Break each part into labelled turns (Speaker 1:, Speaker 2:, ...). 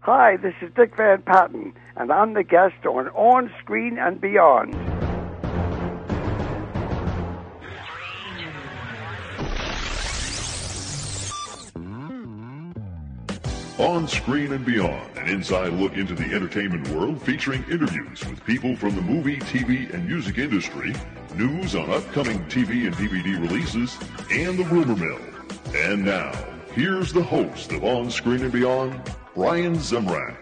Speaker 1: Hi, this is Dick Van Patten, and I'm the guest on On Screen and Beyond.
Speaker 2: On Screen and Beyond, an inside look into the entertainment world featuring interviews with people from the movie, TV, and music industry, news on upcoming TV and DVD releases, and the rumor mill. And now, here's the host of On Screen and Beyond, Brian Zemrak.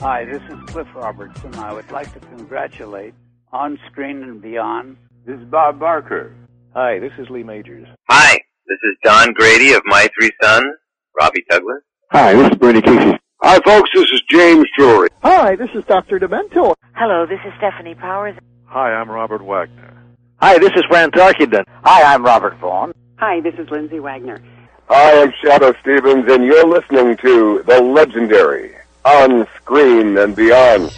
Speaker 3: Hi, this is Cliff Robertson. I would like to congratulate On Screen and Beyond.
Speaker 4: This is Bob Barker.
Speaker 5: Hi, this is Lee Majors.
Speaker 6: Hi, this is Don Grady of My Three Sons, Robbie Douglas.
Speaker 7: Hi, this is Bernie Casey.
Speaker 4: Hi, folks, this is James Drury.
Speaker 8: Hi, this is Dr. Demento.
Speaker 9: Hello, this is Stefanie Powers.
Speaker 10: Hi, I'm Robert Wagner.
Speaker 11: Hi, this is Fran Tarkenton.
Speaker 12: Hi, I'm Robert Vaughn.
Speaker 13: Hi, this is Lindsay Wagner.
Speaker 14: Hi, I'm Shadoe Stevens, and you're listening to the legendary On Screen and Beyond.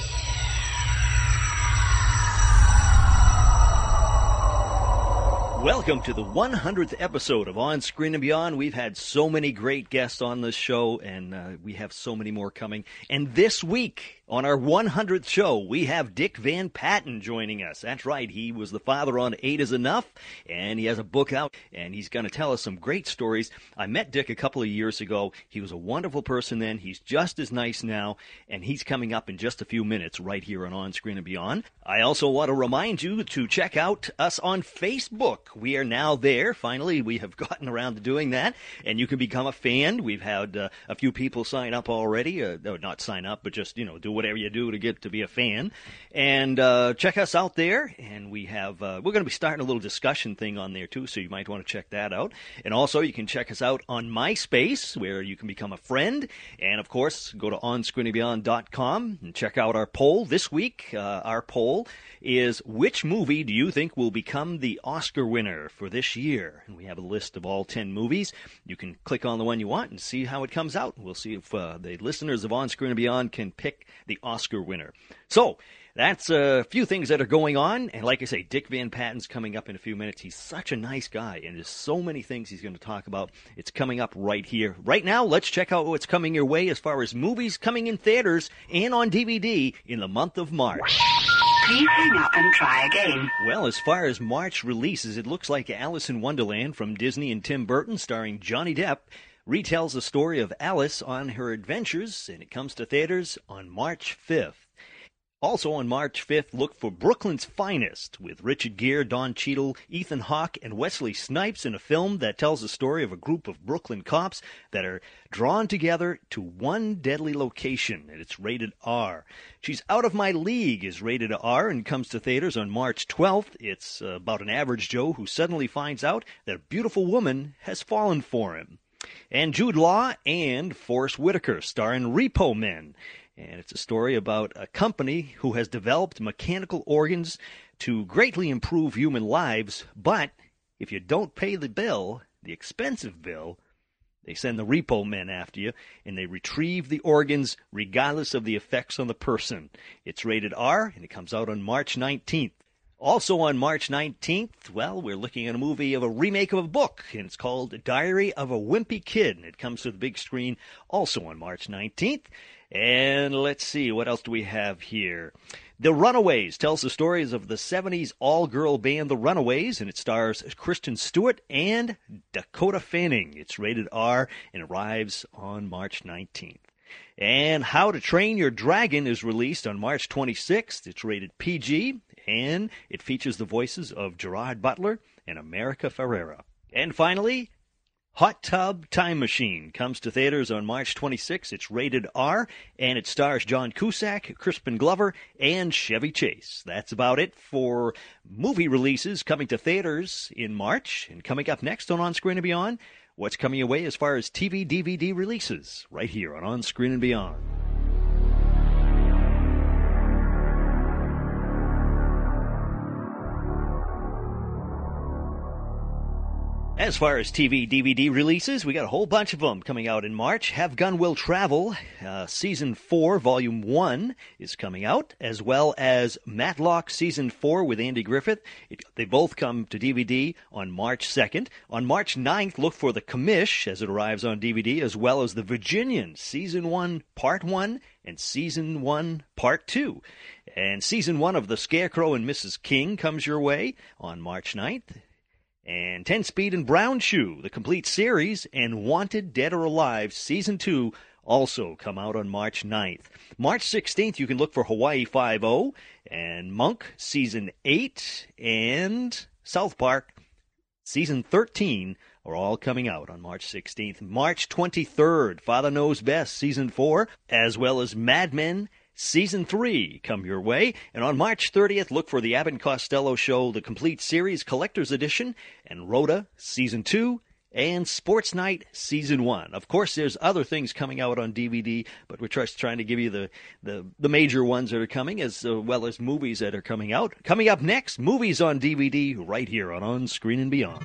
Speaker 15: Welcome to the 100th episode of On Screen and Beyond. We've had so many great guests on this show, and uh, we have so many more coming. And this week, on our 100th show, we have Dick Van Patten joining us. That's right, he was the father on Eight is Enough, and he has a book out, and he's going to tell us some great stories. I met Dick a couple of years ago. He was a wonderful person then. He's just as nice now, and he's coming up in just a few minutes right here on On Screen and Beyond. I also want to remind you to check out us on Facebook. We are now there. Finally, we have gotten around to doing that, and you can become a fan. We've had uh, a few people sign up already. Uh, not sign up, but just, you know, do whatever you do to get to be a fan. And uh, check us out there. And we have uh, we're going to be starting a little discussion thing on there too, so you might want to check that out. And also, you can check us out on MySpace, where you can become a friend. And of course, go to onscreenandbeyond.com and check out our poll this week. Uh, our poll is which movie do you think will become the Oscar winner for this year? And we have a list of all 10 movies. You can click on the one you want and see how it comes out. We'll see if uh, the listeners of On Screen and Beyond can pick the Oscar winner. So, that's a few things that are going on. And like I say, Dick Van Patten's coming up in a few minutes. He's such a nice guy, and there's so many things he's going to talk about. It's coming up right here. Right now, let's check out what's coming your way as far as movies coming in theaters and on DVD in the month of March.
Speaker 9: Please hang up and try again.
Speaker 15: Well, as far as March releases, it looks like Alice in Wonderland from Disney and Tim Burton, starring Johnny Depp, retells the story of Alice on her adventures, and it comes to theaters on March 5th. Also on March 5th, look for Brooklyn's Finest with Richard Gere, Don Cheadle, Ethan Hawke, and Wesley Snipes in a film that tells the story of a group of Brooklyn cops that are drawn together to one deadly location, and it's rated R. She's Out of My League is rated R and comes to theaters on March 12th. It's uh, about an average Joe who suddenly finds out that a beautiful woman has fallen for him. And Jude Law and Forest Whitaker star in Repo Men. And it's a story about a company who has developed mechanical organs to greatly improve human lives, but if you don't pay the bill, the expensive bill, they send the repo men after you and they retrieve the organs regardless of the effects on the person. It's rated R and it comes out on March 19th. Also on March 19th, well, we're looking at a movie of a remake of a book, and it's called Diary of a Wimpy Kid, and it comes to the big screen also on March 19th. And let's see, what else do we have here? The Runaways tells the stories of the 70s all girl band The Runaways, and it stars Kristen Stewart and Dakota Fanning. It's rated R and arrives on March 19th. And How to Train Your Dragon is released on March 26th. It's rated PG, and it features the voices of Gerard Butler and America Ferrera. And finally, Hot Tub Time Machine comes to theaters on March 26. It's rated R, and it stars John Cusack, Crispin Glover, and Chevy Chase. That's about it for movie releases coming to theaters in March. And coming up next on On Screen and Beyond, what's coming away as far as TV DVD releases right here on On Screen and Beyond. As far as TV DVD releases, we got a whole bunch of them coming out in March. Have Gun Will Travel, uh, Season 4, Volume 1 is coming out, as well as Matlock Season 4 with Andy Griffith. It, they both come to DVD on March 2nd. On March 9th, look for The Commish as it arrives on DVD, as well as The Virginian, Season 1, Part 1, and Season 1, Part 2. And Season 1 of The Scarecrow and Mrs. King comes your way on March 9th. And 10 Speed and Brown Shoe, the complete series, and Wanted Dead or Alive Season 2 also come out on March 9th. March 16th, you can look for Hawaii 5 0 and Monk Season 8 and South Park Season 13 are all coming out on March 16th. March 23rd, Father Knows Best Season 4, as well as Mad Men Season 3 come your way. And on March 30th, look for the Abbott and Costello Show, the complete series collector's edition, and Rhoda Season 2, and Sports Night Season 1. Of course, there's other things coming out on DVD, but we're just trying to give you the, the, the major ones that are coming, as uh, well as movies that are coming out. Coming up next, movies on DVD right here on On Screen and Beyond.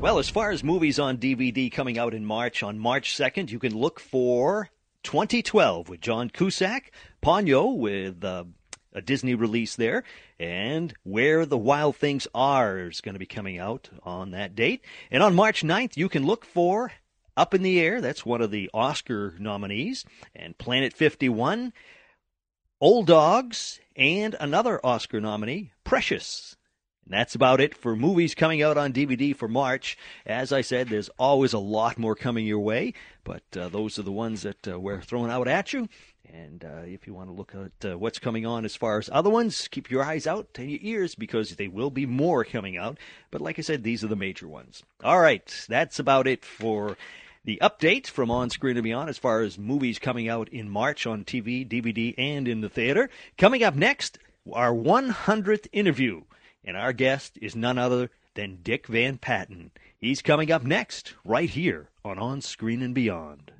Speaker 15: Well, as far as movies on DVD coming out in March, on March 2nd, you can look for 2012 with John Cusack, Ponyo with uh, a Disney release there, and Where the Wild Things Are is going to be coming out on that date. And on March 9th, you can look for Up in the Air, that's one of the Oscar nominees, and Planet 51, Old Dogs, and another Oscar nominee, Precious. That's about it for movies coming out on DVD for March. As I said, there's always a lot more coming your way, but uh, those are the ones that uh, we're throwing out at you. And uh, if you want to look at uh, what's coming on as far as other ones, keep your eyes out and your ears because there will be more coming out. But like I said, these are the major ones. All right, that's about it for the update from On Screen and Beyond as far as movies coming out in March on TV, DVD, and in the theater. Coming up next, our 100th interview. And our guest is none other than Dick Van Patten. He's coming up next, right here on On Screen and Beyond.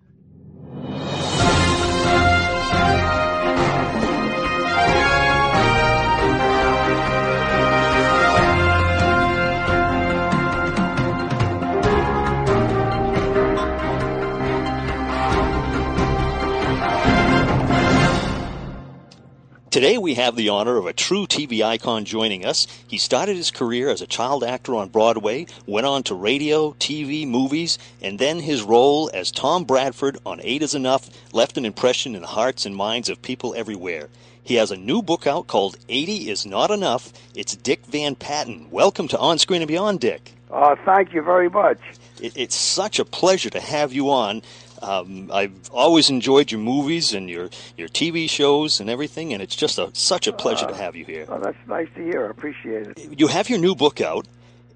Speaker 15: Today we have the honor of a true TV icon joining us. He started his career as a child actor on Broadway, went on to radio, TV, movies, and then his role as Tom Bradford on Eight is Enough left an impression in the hearts and minds of people everywhere. He has a new book out called 80 is Not Enough. It's Dick Van Patten. Welcome to On Screen and Beyond, Dick.
Speaker 1: Oh, thank you very much.
Speaker 15: It, it's such a pleasure to have you on. Um, I've always enjoyed your movies and your, your TV shows and everything, and it's just a, such a pleasure uh, to have you here.
Speaker 1: Oh, that's nice to hear. I appreciate it.
Speaker 15: You have your new book out,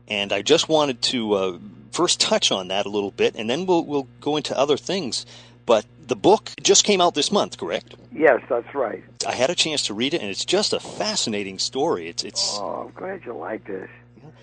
Speaker 15: and I just wanted to uh, first touch on that a little bit, and then we'll we'll go into other things. But the book just came out this month, correct?
Speaker 1: Yes, that's right.
Speaker 15: I had a chance to read it, and it's just a fascinating story. It's it's.
Speaker 1: Oh, I'm glad you liked it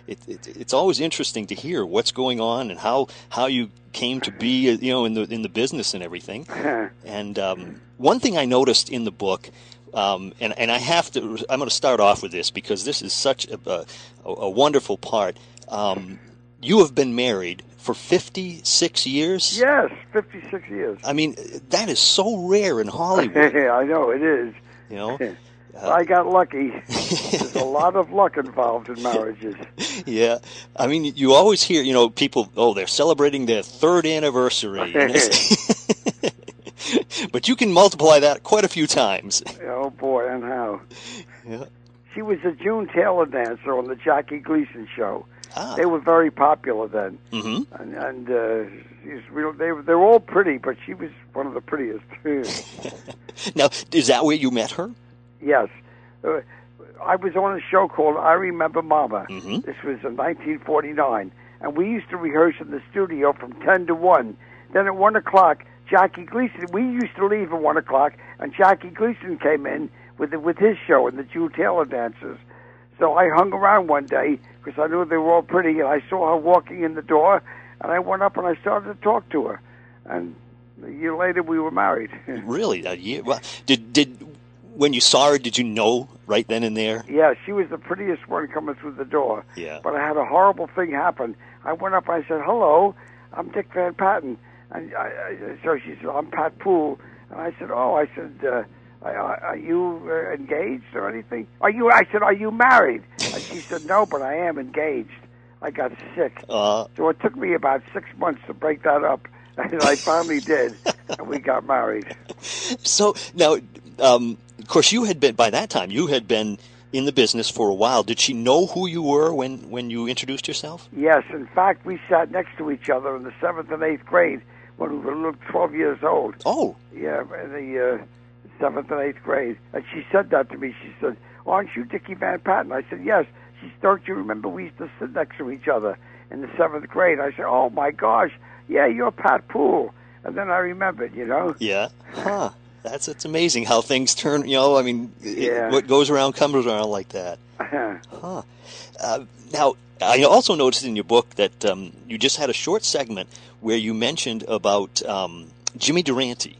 Speaker 15: it, it, it's always interesting to hear what's going on and how how you came to be you know in the in the business and everything. and um, one thing I noticed in the book. Um, and, and I have to. I'm going to start off with this because this is such a, a, a wonderful part. Um, you have been married for 56 years?
Speaker 1: Yes, 56 years.
Speaker 15: I mean, that is so rare in Hollywood.
Speaker 1: I know it is.
Speaker 15: You know,
Speaker 1: I got lucky. There's a lot of luck involved in marriages.
Speaker 15: Yeah, I mean, you always hear, you know, people, oh, they're celebrating their third anniversary. but you can multiply that quite a few times.
Speaker 1: Oh boy, and how?
Speaker 15: Yeah.
Speaker 1: She was a June Taylor dancer on the Jackie Gleason show.
Speaker 15: Ah.
Speaker 1: They were very popular then,
Speaker 15: mm-hmm.
Speaker 1: and, and uh, she's they they were all pretty, but she was one of the prettiest. Too.
Speaker 15: Now, is that where you met her?
Speaker 1: Yes. Uh, I was on a show called I Remember Mama.
Speaker 15: Mm-hmm.
Speaker 1: This was in 1949, and we used to rehearse in the studio from 10 to 1. Then at 1 o'clock, Jackie Gleason, we used to leave at 1 o'clock, and Jackie Gleason came in with the, with his show and the June Taylor Dancers. So I hung around one day because I knew they were all pretty, and I saw her walking in the door, and I went up and I started to talk to her. And a year later, we were married.
Speaker 15: really? A year? Well, did did when you saw her, did you know right then and there?
Speaker 1: Yeah, she was the prettiest one coming through the door.
Speaker 15: Yeah.
Speaker 1: But I had a horrible thing happen. I went up. I said, "Hello, I'm Dick Van Patten." And I, I, so she said, "I'm Pat Poole." And I said, "Oh," I said, uh, are, "Are you uh, engaged or anything?" Are you? I said, "Are you married?" And she said, "No, but I am engaged." I got sick,
Speaker 15: uh,
Speaker 1: so it took me about six months to break that up, and I finally did, and we got married.
Speaker 15: So now, um, course, you had been by that time. You had been in the business for a while. Did she know who you were when when you introduced yourself?
Speaker 1: Yes, in fact, we sat next to each other in the seventh and eighth grade when we were little, twelve years old.
Speaker 15: Oh,
Speaker 1: yeah, in the uh, seventh and eighth grade, and she said that to me. She said, "Aren't you Dickie Van Patten?" I said, "Yes." She said, "Don't you remember we used to sit next to each other in the seventh grade?" I said, "Oh my gosh, yeah, you're Pat Poole." And then I remembered, you know.
Speaker 15: Yeah. Huh. That's it's amazing how things turn. You know, I mean, it, what goes around comes around like that. Huh. Uh, now, I also noticed in your book that um, you just had a short segment where you mentioned about um, Jimmy Durante.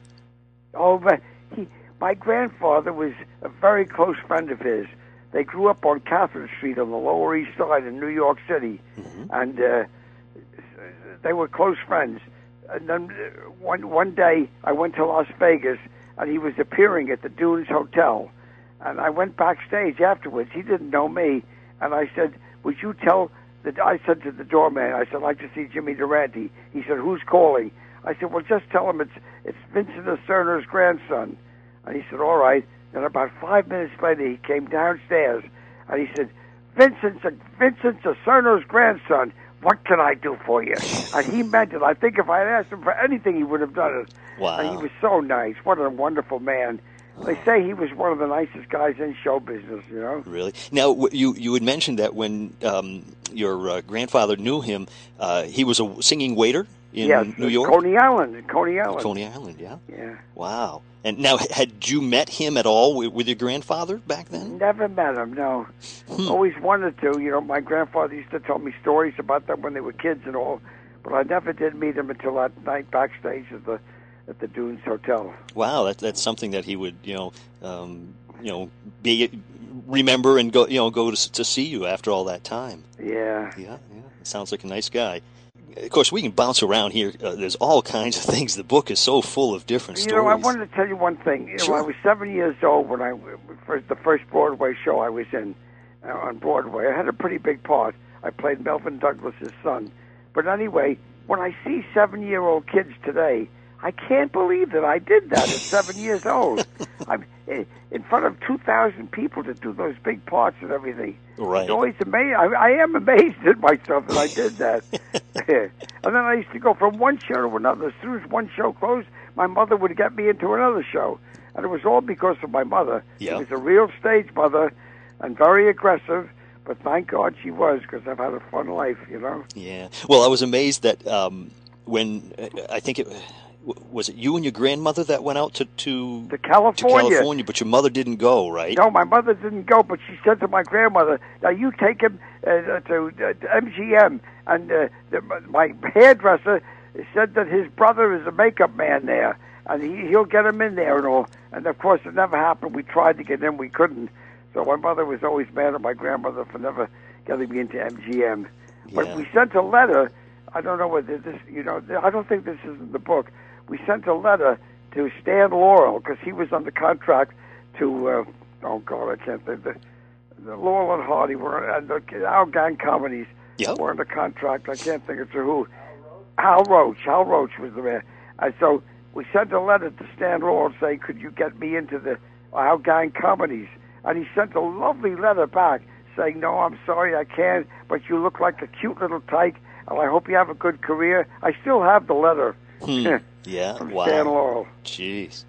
Speaker 1: Oh, but he, my grandfather was a very close friend of his. They grew up on Catherine Street on the Lower East Side in New York City, and uh, they were close friends. And then uh, one one day, I went to Las Vegas, and he was appearing at the Dunes Hotel, and I went backstage afterwards. He didn't know me, and I said, "Would you tell?" The, I said to the doorman, "I said I'd like to see Jimmy Durante." He said, "Who's calling?" I said, "Well, just tell him it's it's Vincent Cerner's grandson." And he said, "All right." And about five minutes later, he came downstairs, and he said, "Vincent's Vincent's Cerner's grandson. What can I do for you?" And he meant it. I think if I had asked him for anything, he would have done it.
Speaker 15: Wow.
Speaker 1: And he was so nice. What a wonderful man. They say he was one of the nicest guys in show business. You know.
Speaker 15: Really? Now, you you had mentioned that when um, your uh, grandfather knew him, uh, he was a singing waiter in
Speaker 1: yes,
Speaker 15: New York.
Speaker 1: Coney Island. Coney Island.
Speaker 15: Coney Island, yeah.
Speaker 1: Yeah.
Speaker 15: Wow. And now, had you met him at all with, with your grandfather back then?
Speaker 1: Never met him. No.
Speaker 15: Hmm.
Speaker 1: Always wanted to. You know, my grandfather used to tell me stories about them when they were kids and all, but I never did meet him until that night backstage at the at the Dunes Hotel.
Speaker 15: Wow, that, that's something that he would, you know, um, you know, be remember and go, you know, go to, to see you after all that time.
Speaker 1: Yeah.
Speaker 15: Yeah, yeah. Sounds like a nice guy. Of course, we can bounce around here. Uh, there's all kinds of things. The book is so full of different
Speaker 1: You
Speaker 15: stories.
Speaker 1: know, I wanted to tell you one thing. You know, I was seven years old when I first the first Broadway show I was in uh, on Broadway. I had a pretty big part. I played Melvyn Douglas's son. But anyway, when I see seven-year-old kids today, I can't believe that I did that at seven years old. I'm eh, in front of two thousand people to do those big parts and everything.
Speaker 15: Right.
Speaker 1: It's always amazing. I, I am amazed at myself that I did that. and then I used to go from one show to another. As soon as one show closed, my mother would get me into another show, and it was all because of my mother.
Speaker 15: Yeah.
Speaker 1: She was a real stage mother, and very aggressive. But thank God she was, because I've had a fun life, you know.
Speaker 15: Yeah. Well, I was amazed that um, when uh, I think it was it you and your grandmother that went out to to,
Speaker 1: To California.
Speaker 15: to California, but your mother didn't go, right?
Speaker 1: No, my mother didn't go, but she said to my grandmother, "Now you take him uh, to, uh, to MGM." And uh, the, my hairdresser said that his brother is a makeup man there, and he, he'll get him in there and all. And of course, it never happened. We tried to get in, we couldn't. So my mother was always mad at my grandmother for never getting me into MGM. But we sent a letter. I don't know whether this, you know, I don't think this is in the book. We sent a letter to Stan Laurel because he was under contract to, uh, oh God, I can't think the, the Laurel and Hardy were and the our gang comedies
Speaker 15: Yep.
Speaker 1: were under contract. I can't think of to who. Hal Roach. Hal Roach was the man. And so we sent a letter to Stan Laurel saying, "Could you get me into the our gang comedies?" And he sent a lovely letter back saying, "No, I'm sorry, I can't. But you look like a cute little tyke, and I hope you have a good career." I still have the letter.
Speaker 15: Hmm. Yeah.
Speaker 1: From
Speaker 15: wow.
Speaker 1: Stan Laurel.
Speaker 15: Jeez.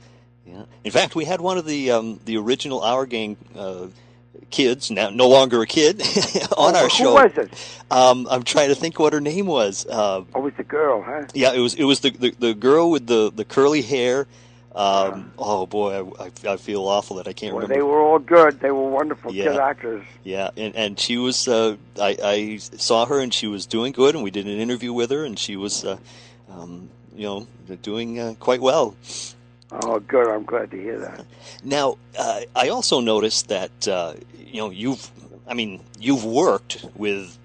Speaker 15: Yeah. In fact, we had one of the um, the original Our Gang uh, kids, now no longer a kid, on
Speaker 1: oh,
Speaker 15: our
Speaker 1: who
Speaker 15: show.
Speaker 1: Who was it?
Speaker 15: Um, I'm trying to think what her name was. Uh,
Speaker 1: oh, it was the girl, huh?
Speaker 15: Yeah, it was it was the the, the girl with the, the curly hair. Um, oh boy, I, I, feel awful that I can't
Speaker 1: well,
Speaker 15: remember.
Speaker 1: They were all good. They were wonderful
Speaker 15: Yeah.
Speaker 1: kid actors.
Speaker 15: Yeah, and and she was. Uh, I I saw her and she was doing good, and we did an interview with her, and she was, uh, um, you know, they're doing uh, quite well.
Speaker 1: Oh, good. I'm glad to hear that.
Speaker 15: Now, uh, I also noticed that uh, you know you've. I mean, you've worked with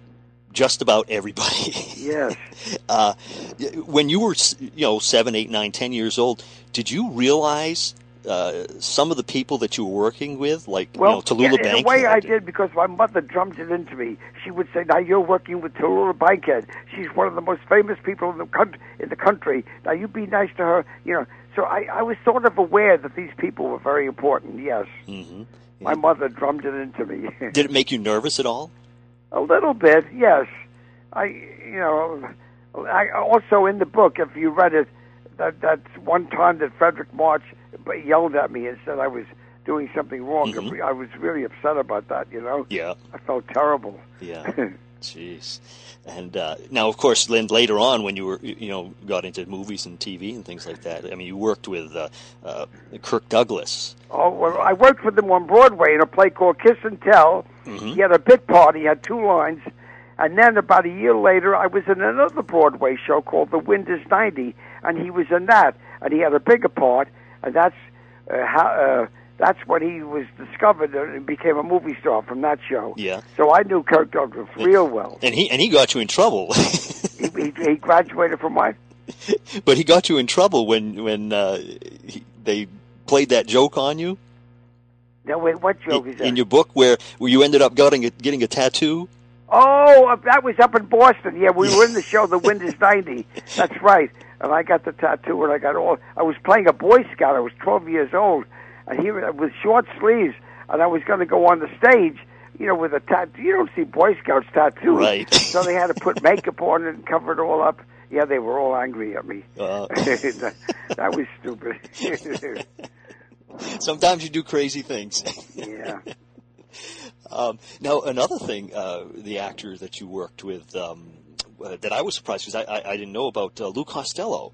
Speaker 15: just about everybody.
Speaker 1: Yes.
Speaker 15: uh, when you were, you know, seven, eight, nine, ten years old, did you realize uh, some of the people that you were working with, like
Speaker 1: Well,
Speaker 15: you know, Tallulah
Speaker 1: in, in a way, I did because my mother drummed it into me. She would say, "Now you're working with Tallulah Bankhead. She's one of the most famous people in the country. In the country. Now you be nice to her." You know, so I, I was sort of aware that these people were very important. Yes,
Speaker 15: hmm
Speaker 1: my mother drummed it into me.
Speaker 15: Did it make you nervous at all?
Speaker 1: A little bit, yes. I, you know, I also in the book, if you read it, that that's one time that Fredric March yelled at me and said I was doing something wrong. I was really upset about that. You know.
Speaker 15: Yeah.
Speaker 1: I felt terrible.
Speaker 15: Yeah. Jeez. And uh, now, of course, Lynn, later on, when you were, you know, got into movies and TV and things like that, I mean, you worked with uh, uh, Kirk Douglas.
Speaker 1: Oh well, I worked with him on Broadway in a play called Kiss and Tell.
Speaker 15: Mm-hmm.
Speaker 1: He had a bit part. He had two lines, and then about a year later, I was in another Broadway show called The Wind Is Ninety, and he was in that, and he had a bigger part, and that's uh, how. Uh, that's when he was discovered and became a movie star from that show.
Speaker 15: Yeah.
Speaker 1: So I knew Kirk Douglas real well.
Speaker 15: And he and he got you in trouble.
Speaker 1: he, he, he graduated from what?
Speaker 15: but he got you in trouble when when uh, he, they played that joke on you
Speaker 1: No, wait, what joke is that?
Speaker 15: in your book, where where you ended up getting a, getting a tattoo.
Speaker 1: Oh, uh, that was up in Boston. Yeah, we were in the show The Wind is 90. That's right. And I got the tattoo and I got all I was playing a boy scout. I was 12 years old. And he with short sleeves and I was going to go on the stage, you know, with a tattoo. You don't see boy scouts tattoos.
Speaker 15: Right.
Speaker 1: so they had to put makeup on it and cover it all up. Yeah, they were all angry at me.
Speaker 15: Uh,
Speaker 1: that, that was stupid.
Speaker 15: sometimes you do crazy things.
Speaker 1: yeah.
Speaker 15: Um, now, another thing, uh, the actor that you worked with um, uh, that I was surprised because I, I, I didn't know about uh, Lou Costello.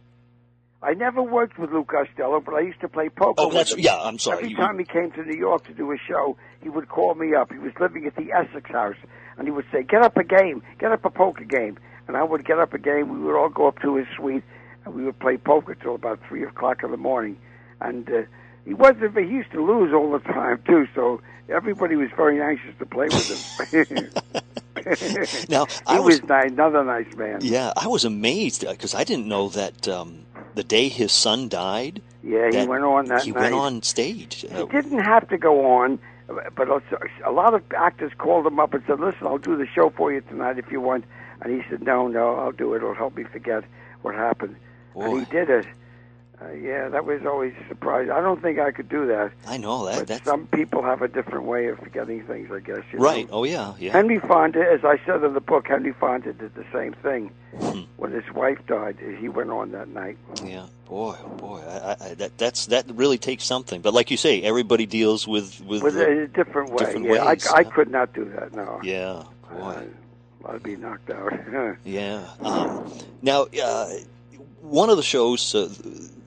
Speaker 1: I never worked with Lou Costello, but I used to play poker
Speaker 15: Oh, that's yeah. I'm sorry.
Speaker 1: Every
Speaker 15: You-
Speaker 1: time he came to New York to do a show, he would call me up. He was living at the Essex House, and he would say, "Get up a game, get up a poker game." And I would get up a game. We would all go up to his suite, and we would play poker till about three o'clock in the morning. And uh, he wasn't. He used to lose all the time too. So everybody was very anxious to play with him.
Speaker 15: now,
Speaker 1: he
Speaker 15: I
Speaker 1: was,
Speaker 15: was
Speaker 1: nice, another nice man.
Speaker 15: yeah, I was amazed because I didn't know that um, the day his son died.
Speaker 1: Yeah, he went on that
Speaker 15: He
Speaker 1: night.
Speaker 15: went on stage.
Speaker 1: He
Speaker 15: Uh,
Speaker 1: didn't have to go on, but also, a lot of actors called him up and said, "Listen, I'll do the show for you tonight if you want." And he said, "No, no, I'll do it. It'll help me forget what happened." And he did it. Uh, yeah, that was always a surprise. I don't think I could do that.
Speaker 15: I know that.
Speaker 1: But
Speaker 15: That's
Speaker 1: some people have a different way of forgetting things, I guess.
Speaker 15: Right.
Speaker 1: Know?
Speaker 15: Oh yeah, yeah.
Speaker 1: Henry Fonda, as I said in the book, Henry Fonda did the same thing.
Speaker 15: Hmm.
Speaker 1: When his wife died, he went on that night.
Speaker 15: Yeah, boy, oh boy, I, I, that that's that really takes something. But like you say, everybody deals with with,
Speaker 1: With
Speaker 15: the-
Speaker 1: a different way.
Speaker 15: different
Speaker 1: yeah,
Speaker 15: ways,
Speaker 1: I, I could not do that. No.
Speaker 15: yeah, boy,
Speaker 1: I'd be knocked out.
Speaker 15: yeah. Um, now, uh, one of the shows, uh,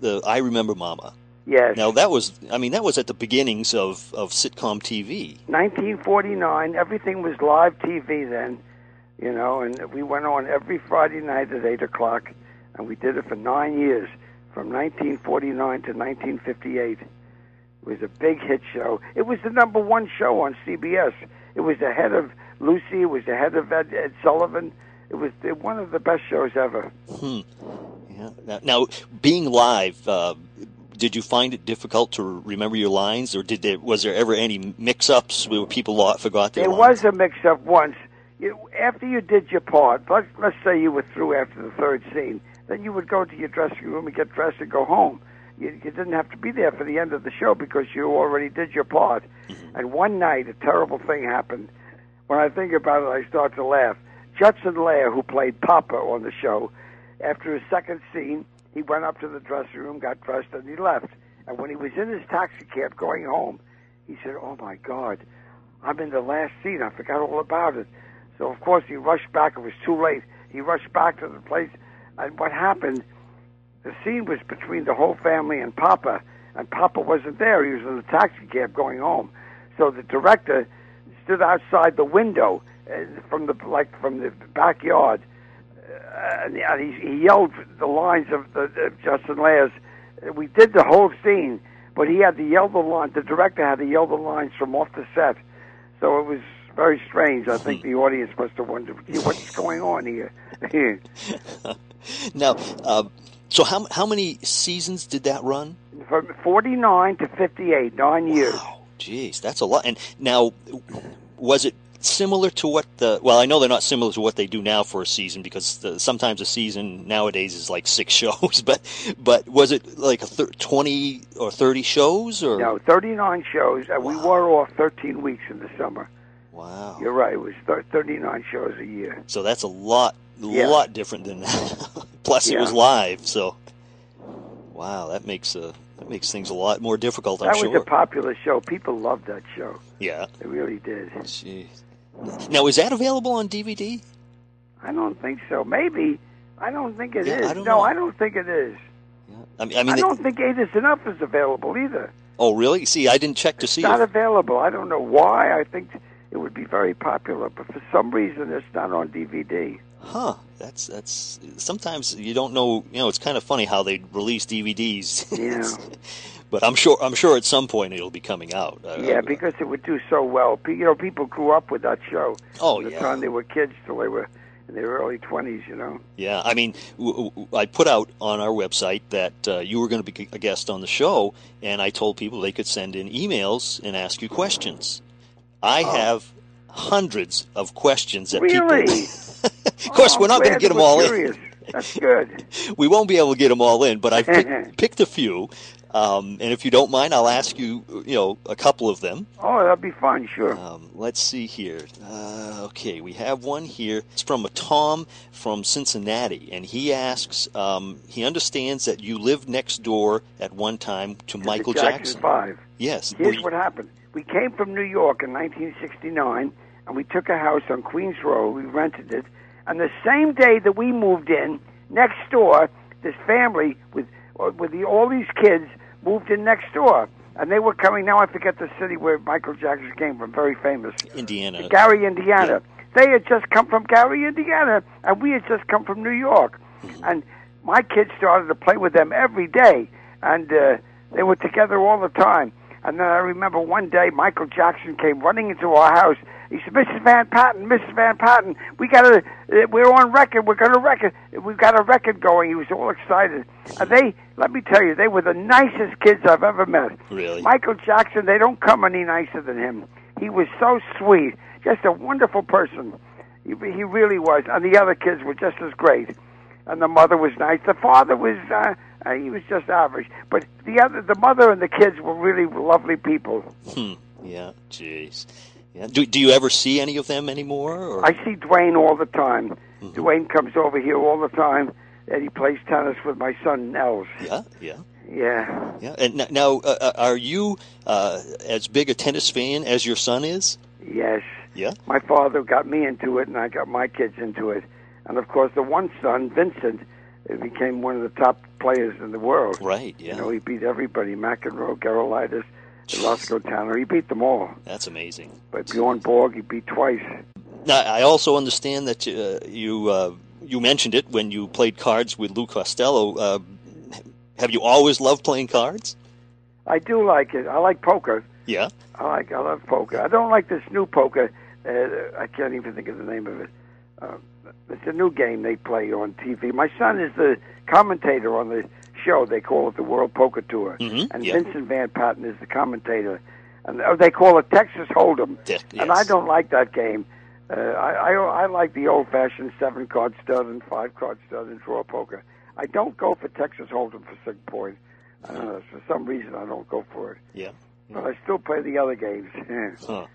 Speaker 15: the I Remember Mama.
Speaker 1: Yes.
Speaker 15: Now that was, I mean, that was at the beginnings of of sitcom TV.
Speaker 1: 1949. Everything was live TV then, you know, and we went on every Friday night at eight o'clock, and we did it for nine years, from 1949 to 1958. It was a big hit show. It was the number one show on CBS. It was ahead of Lucy. It was ahead of Ed, Ed Sullivan. It was the, one of the best shows ever.
Speaker 15: Hmm. Yeah. Now, now being live, uh, did you find it difficult to remember your lines, or did there, was there ever any mix-ups where people forgot their
Speaker 1: There
Speaker 15: lines?
Speaker 1: was a mix-up once. You, after you did your part, let's, let's say you were through after the third scene, then you would go to your dressing room and get dressed and go home. You, you didn't have to be there for the end of the show because you already did your part. And one night, a terrible thing happened. When I think about it, I start to laugh. Judson Laire, who played Papa on the show, after his second scene, he went up to the dressing room, got dressed, and he left. And when he was in his taxi cab going home, he said, "Oh my God, I'm in the last scene. I forgot all about it. So of course he rushed back. It was too late. He rushed back to the place, and what happened? The scene was between the whole family and Papa, and Papa wasn't there. He was in the taxi cab going home. So the director stood outside the window uh, from the like from the backyard, uh, he, he yelled the lines of the uh, Judson Laire's. We did the whole scene, but he had to yell the line. The director had to yell the lines from off the set, so it was very strange. I think the audience must have wondered "Gee, what's going on here.
Speaker 15: now, uh, so how how many seasons did that run?
Speaker 1: From 49 to 58, nine years.
Speaker 15: Wow, jeez, that's a lot. And now, was it similar to what the? Well, I know they're not similar to what they do now for a season because the, sometimes a season nowadays is like six shows. But but was it like a thir- twenty or thirty shows or?
Speaker 1: No, 39 shows, and we were off 13 weeks in the summer.
Speaker 15: Wow.
Speaker 1: You're right. It was thir- 39 shows a year.
Speaker 15: So that's a lot,
Speaker 1: Yeah.
Speaker 15: lot different than that. Plus, it was live. So, wow, that makes uh, that makes things a lot more difficult. I'm
Speaker 1: that
Speaker 15: sure.
Speaker 1: was a popular show. People loved that show.
Speaker 15: yeah.
Speaker 1: They really did.
Speaker 15: Jeez. Now, is that available on DVD?
Speaker 1: I don't think so. Maybe. I don't think it is.
Speaker 15: Yeah, I
Speaker 1: no,
Speaker 15: know.
Speaker 1: I don't think it is.
Speaker 15: I mean, I mean,
Speaker 1: I don't think Eight is Enough is available either.
Speaker 15: oh, really? See, I didn't check to see.
Speaker 1: It's not
Speaker 15: if-
Speaker 1: available. I don't know why. I think it would be very popular, but for some reason it's not on DVD.
Speaker 15: Huh? That's that's. Sometimes you don't know. You know, it's kind of funny how they release DVDs.
Speaker 1: Yeah.
Speaker 15: But I'm sure. I'm sure at some point it'll be coming out. Uh,
Speaker 1: yeah, because it would do so well. You know, people grew up with that show.
Speaker 15: Oh,
Speaker 1: from the
Speaker 15: yeah.
Speaker 1: time they were kids till they were in their early twenties. You know.
Speaker 15: Yeah, I mean, w- w- I put out on our website that uh, you were going to be a guest on the show, and I told people they could send in emails and ask you questions. I have hundreds of questions that
Speaker 1: Oh. Really?
Speaker 15: people. of course,
Speaker 1: Oh,
Speaker 15: we're not going to get them all
Speaker 1: curious. That's good.
Speaker 15: in. We won't be able to get them all in, but I've picked, picked a few. Um, and if you don't mind, I'll ask you, you know, a couple of them.
Speaker 1: Oh, that'd be fun. Sure.
Speaker 15: Um, let's see here. Uh, okay, we have one here. It's from a Tom from Cincinnati, and he asks. Um, he understands that you lived next door at one time to Michael
Speaker 1: Jackson
Speaker 15: Jackson.
Speaker 1: Five.
Speaker 15: Yes.
Speaker 1: Here's
Speaker 15: Were
Speaker 1: what happened. We came from New York in 1969, and we took a house on Queens Road. We rented it, and the same day that we moved in, next door, this family with with the, all these kids moved in next door, and they were coming. Now I forget the city where Michael Jackson came from. Very famous,
Speaker 15: Indiana.
Speaker 1: Gary, Indiana. They had just come from Gary, Indiana, and we had just come from New York. And my kids started to play with them every day, and uh, they were together all the time. And then I remember one day Michael Jackson came running into our house. He said, "Mrs. Van Patten, Mrs. Van Patten, we got to, uh, we're on record. We're going to record. We've got a record going." He was all excited, and they, let me tell you, they were the nicest kids I've ever met.
Speaker 15: Really?
Speaker 1: Michael Jackson, they don't come any nicer than him. He was so sweet, just a wonderful person. He, he really was, and the other kids were just as great. And the mother was nice. The father was, uh, uh, he was just average. But the other, the mother and the kids were really lovely people.
Speaker 15: Hmm. Yeah. Jeez. Yeah. Do Do you ever see any of them anymore? Or?
Speaker 1: I see Dwayne all the time. Dwayne comes over here all the time, and he plays tennis with my son Nels.
Speaker 15: Yeah. Yeah.
Speaker 1: Yeah.
Speaker 15: Yeah. And now, uh, uh, are you uh, as big a tennis fan as your son is?
Speaker 1: Yes.
Speaker 15: Yeah.
Speaker 1: My father got me into it, and I got my kids into it. And of course, the one son, Vincent, uh, became one of the top players in the world.
Speaker 15: Right. Yeah.
Speaker 1: You know, he beat everybody: McEnroe, Gerulaitis, Roscoe Tanner. He beat them all.
Speaker 15: That's amazing.
Speaker 1: But Bjorn Borg, he beat twice.
Speaker 15: Now, I also understand that uh, you uh, you mentioned it when you played cards with Lou Costello. Uh, have you always loved playing cards?
Speaker 1: I do like it. I like poker.
Speaker 15: Yeah.
Speaker 1: I like. I love poker. I don't like this new poker. Uh, I can't even think of the name of it. Uh, it's a new game they play on TV. My son is the commentator on the show. They call it the World Poker Tour,
Speaker 15: Mhm,
Speaker 1: and. Vincent Van Patten is the commentator. And uh, they call it Texas Hold'em.
Speaker 15: Te-
Speaker 1: And I don't like that game. Uh, I, I I like the old-fashioned seven-card stud and five-card stud and draw poker. I don't go for Texas Hold'em for Sig Point. I for some reason, I don't go for it.
Speaker 15: Yeah.
Speaker 1: But I still play the other games.
Speaker 15: Huh.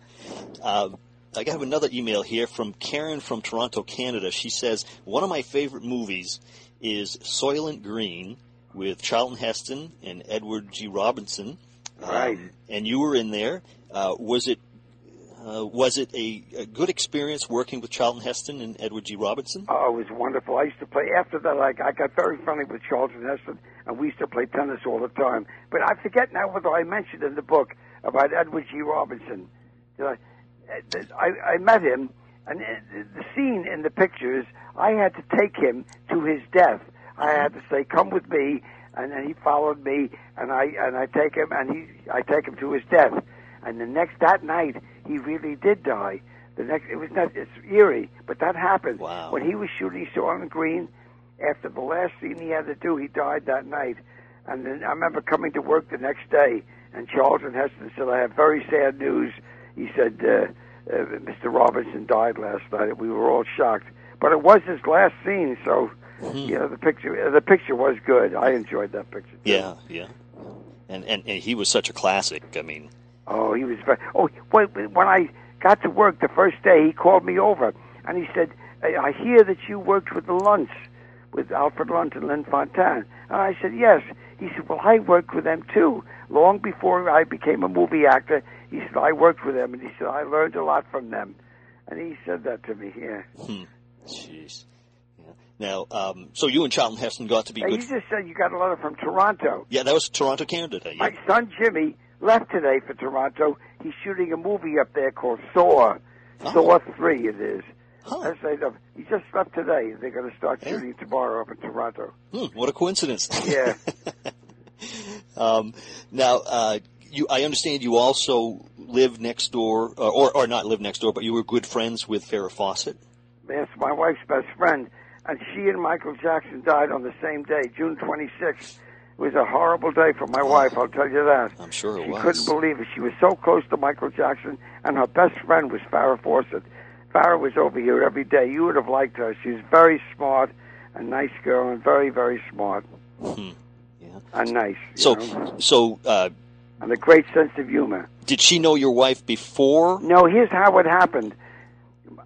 Speaker 15: Uh, I have another email here from Karen from Toronto, Canada. She says one of my favorite movies is Soylent Green with Charlton Heston and Edward G. Robinson. Um,
Speaker 1: Right.
Speaker 15: and you were in there. Uh, was it? Uh, was it a, a, good experience working with Charlton Heston and Edward G. Robinson?
Speaker 1: Oh, it was wonderful. I used to play after that. I, I got very friendly with Charlton Heston, and we used to play tennis all the time. But I forget now whether I mentioned in the book about Edward G. Robinson. Did I, I, I met him, and the scene in the pictures, I had to take him to his death. I had to say, "Come with me," and then he followed me, and I and I take him, and he I take him to his death. And the next that night, he really did die. The next, it was not it's eerie, but that happened
Speaker 15: wow.
Speaker 1: when he was shooting Soylent Green. After the last scene he had to do, he died that night. And then I remember coming to work the next day, and Charlton Heston said, "I have very sad news." He said, uh, uh, "Mr. Robinson died last night." We were all shocked, but it was his last scene, so
Speaker 15: Hmm.
Speaker 1: you know the picture. The picture was good. I enjoyed that picture. Too.
Speaker 15: Yeah, yeah. And, and and he was such a classic. I mean,
Speaker 1: oh, he was very. Oh, when when I got to work the first day, he called me over and he said, "I hear that you worked with the Lunts, with Alfred Lunt and Lynn Fontanne." And I said, "Yes." He said, "Well, I worked with them too. Long before I became a movie actor, he said I worked with them, and he said I learned a lot from them." And he said that to me. Yeah.
Speaker 15: Hmm. Jeez. Now, um, so you and Charlton Heston got to be good.
Speaker 1: You just said you got a letter from Toronto.
Speaker 15: Yeah, that was Toronto, Canada. Yeah.
Speaker 1: My son Jimmy left today for Toronto. He's shooting a movie up there called Saw.
Speaker 15: Oh.
Speaker 1: Saw Three, it is.
Speaker 15: Huh.
Speaker 1: Say, he just left today. They're going to start
Speaker 15: yeah.
Speaker 1: shooting tomorrow up in Toronto.
Speaker 15: Hmm, what a coincidence.
Speaker 1: Yeah.
Speaker 15: um, now, uh, you, I understand you also live next door, uh, or, or not live next door, but you were good friends with Farrah Fawcett.
Speaker 1: That's my wife's best friend, and she and Michael Jackson died on the same day, June 26th. It was a horrible day for my wife, I'll tell you that.
Speaker 15: I'm sure it
Speaker 1: she
Speaker 15: was.
Speaker 1: couldn't believe it. She was so close to Michael Jackson, and her best friend was Farrah Fawcett. Farrah was over here every day. You would have liked her. She was very smart, a nice girl, and very, very smart.
Speaker 15: Hmm.
Speaker 1: And nice.
Speaker 15: So,
Speaker 1: know?
Speaker 15: so, uh,
Speaker 1: and a great sense of humor.
Speaker 15: Did she know your wife before?
Speaker 1: No, here's how it happened.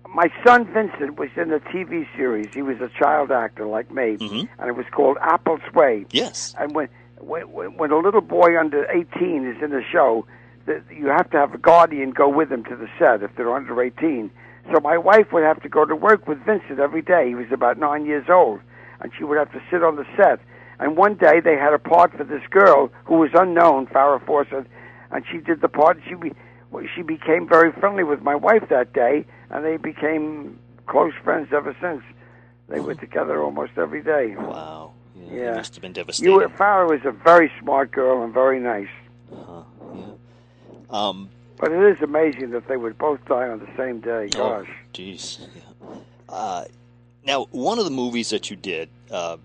Speaker 1: My son Vincent was in a TV series. He was a child actor like me,
Speaker 15: mm-hmm.
Speaker 1: and it was called Apple's Way.
Speaker 15: Yes.
Speaker 1: And when when, when a little boy under 18 is in the show, the, you have to have a guardian go with him to the set if they're under 18. So my wife would have to go to work with Vincent every day. He was about nine years old, and she would have to sit on the set. And one day they had a part for this girl who was unknown, Farrah Fawcett, and she did the part. She be, she became very friendly with my wife that day, and they became close friends ever since. They were together almost every day.
Speaker 15: Wow. Yeah.
Speaker 1: yeah.
Speaker 15: must have been devastating.
Speaker 1: You, Farrah was a very smart girl and very nice.
Speaker 15: Uh-huh. Yeah. Um,
Speaker 1: but it is amazing that they would both die on the same day. Gosh.
Speaker 15: Oh, jeez. Yeah. Uh, now, one of the movies that you did, uh,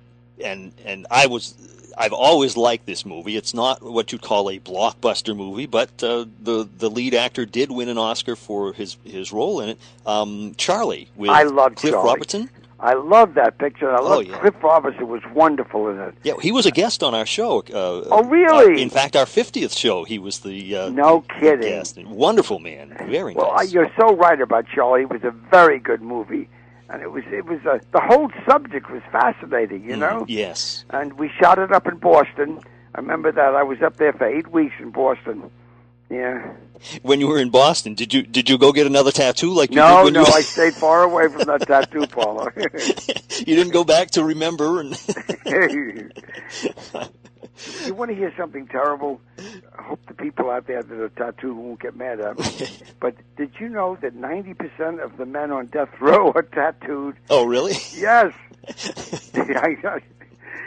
Speaker 15: and and I was, I've always liked this movie. It's not what you'd call a blockbuster movie, but uh, the the lead actor did win an Oscar for his his role in it. Um, Charlie with
Speaker 1: I love
Speaker 15: Cliff
Speaker 1: Charlie.
Speaker 15: Robertson.
Speaker 1: I love that picture. I love
Speaker 15: oh, yeah.
Speaker 1: Cliff Robertson was wonderful in it.
Speaker 15: Yeah, he was a guest on our show. Uh,
Speaker 1: oh, really?
Speaker 15: Uh, in fact, our fiftieth show, he was the uh,
Speaker 1: no kidding
Speaker 15: guest. Wonderful man, very
Speaker 1: well,
Speaker 15: nice.
Speaker 1: you're so right about Charlie. It was a very good movie, and it was it was a, the whole subject was fascinating. You know?
Speaker 15: Mm, yes.
Speaker 1: And we shot it up in Boston. I remember that I was up there for eight weeks in Boston. Yeah.
Speaker 15: When you were in Boston, did you did you go get another tattoo like you
Speaker 1: no,
Speaker 15: did
Speaker 1: no,
Speaker 15: you...
Speaker 1: I stayed far away from that tattoo parlor.
Speaker 15: you didn't go back to remember and.
Speaker 1: you want to hear something terrible? I hope the people out there that are tattooed won't get mad at me. but did you know that ninety percent of the men on death row are tattooed?
Speaker 15: Oh, really?
Speaker 1: Yes.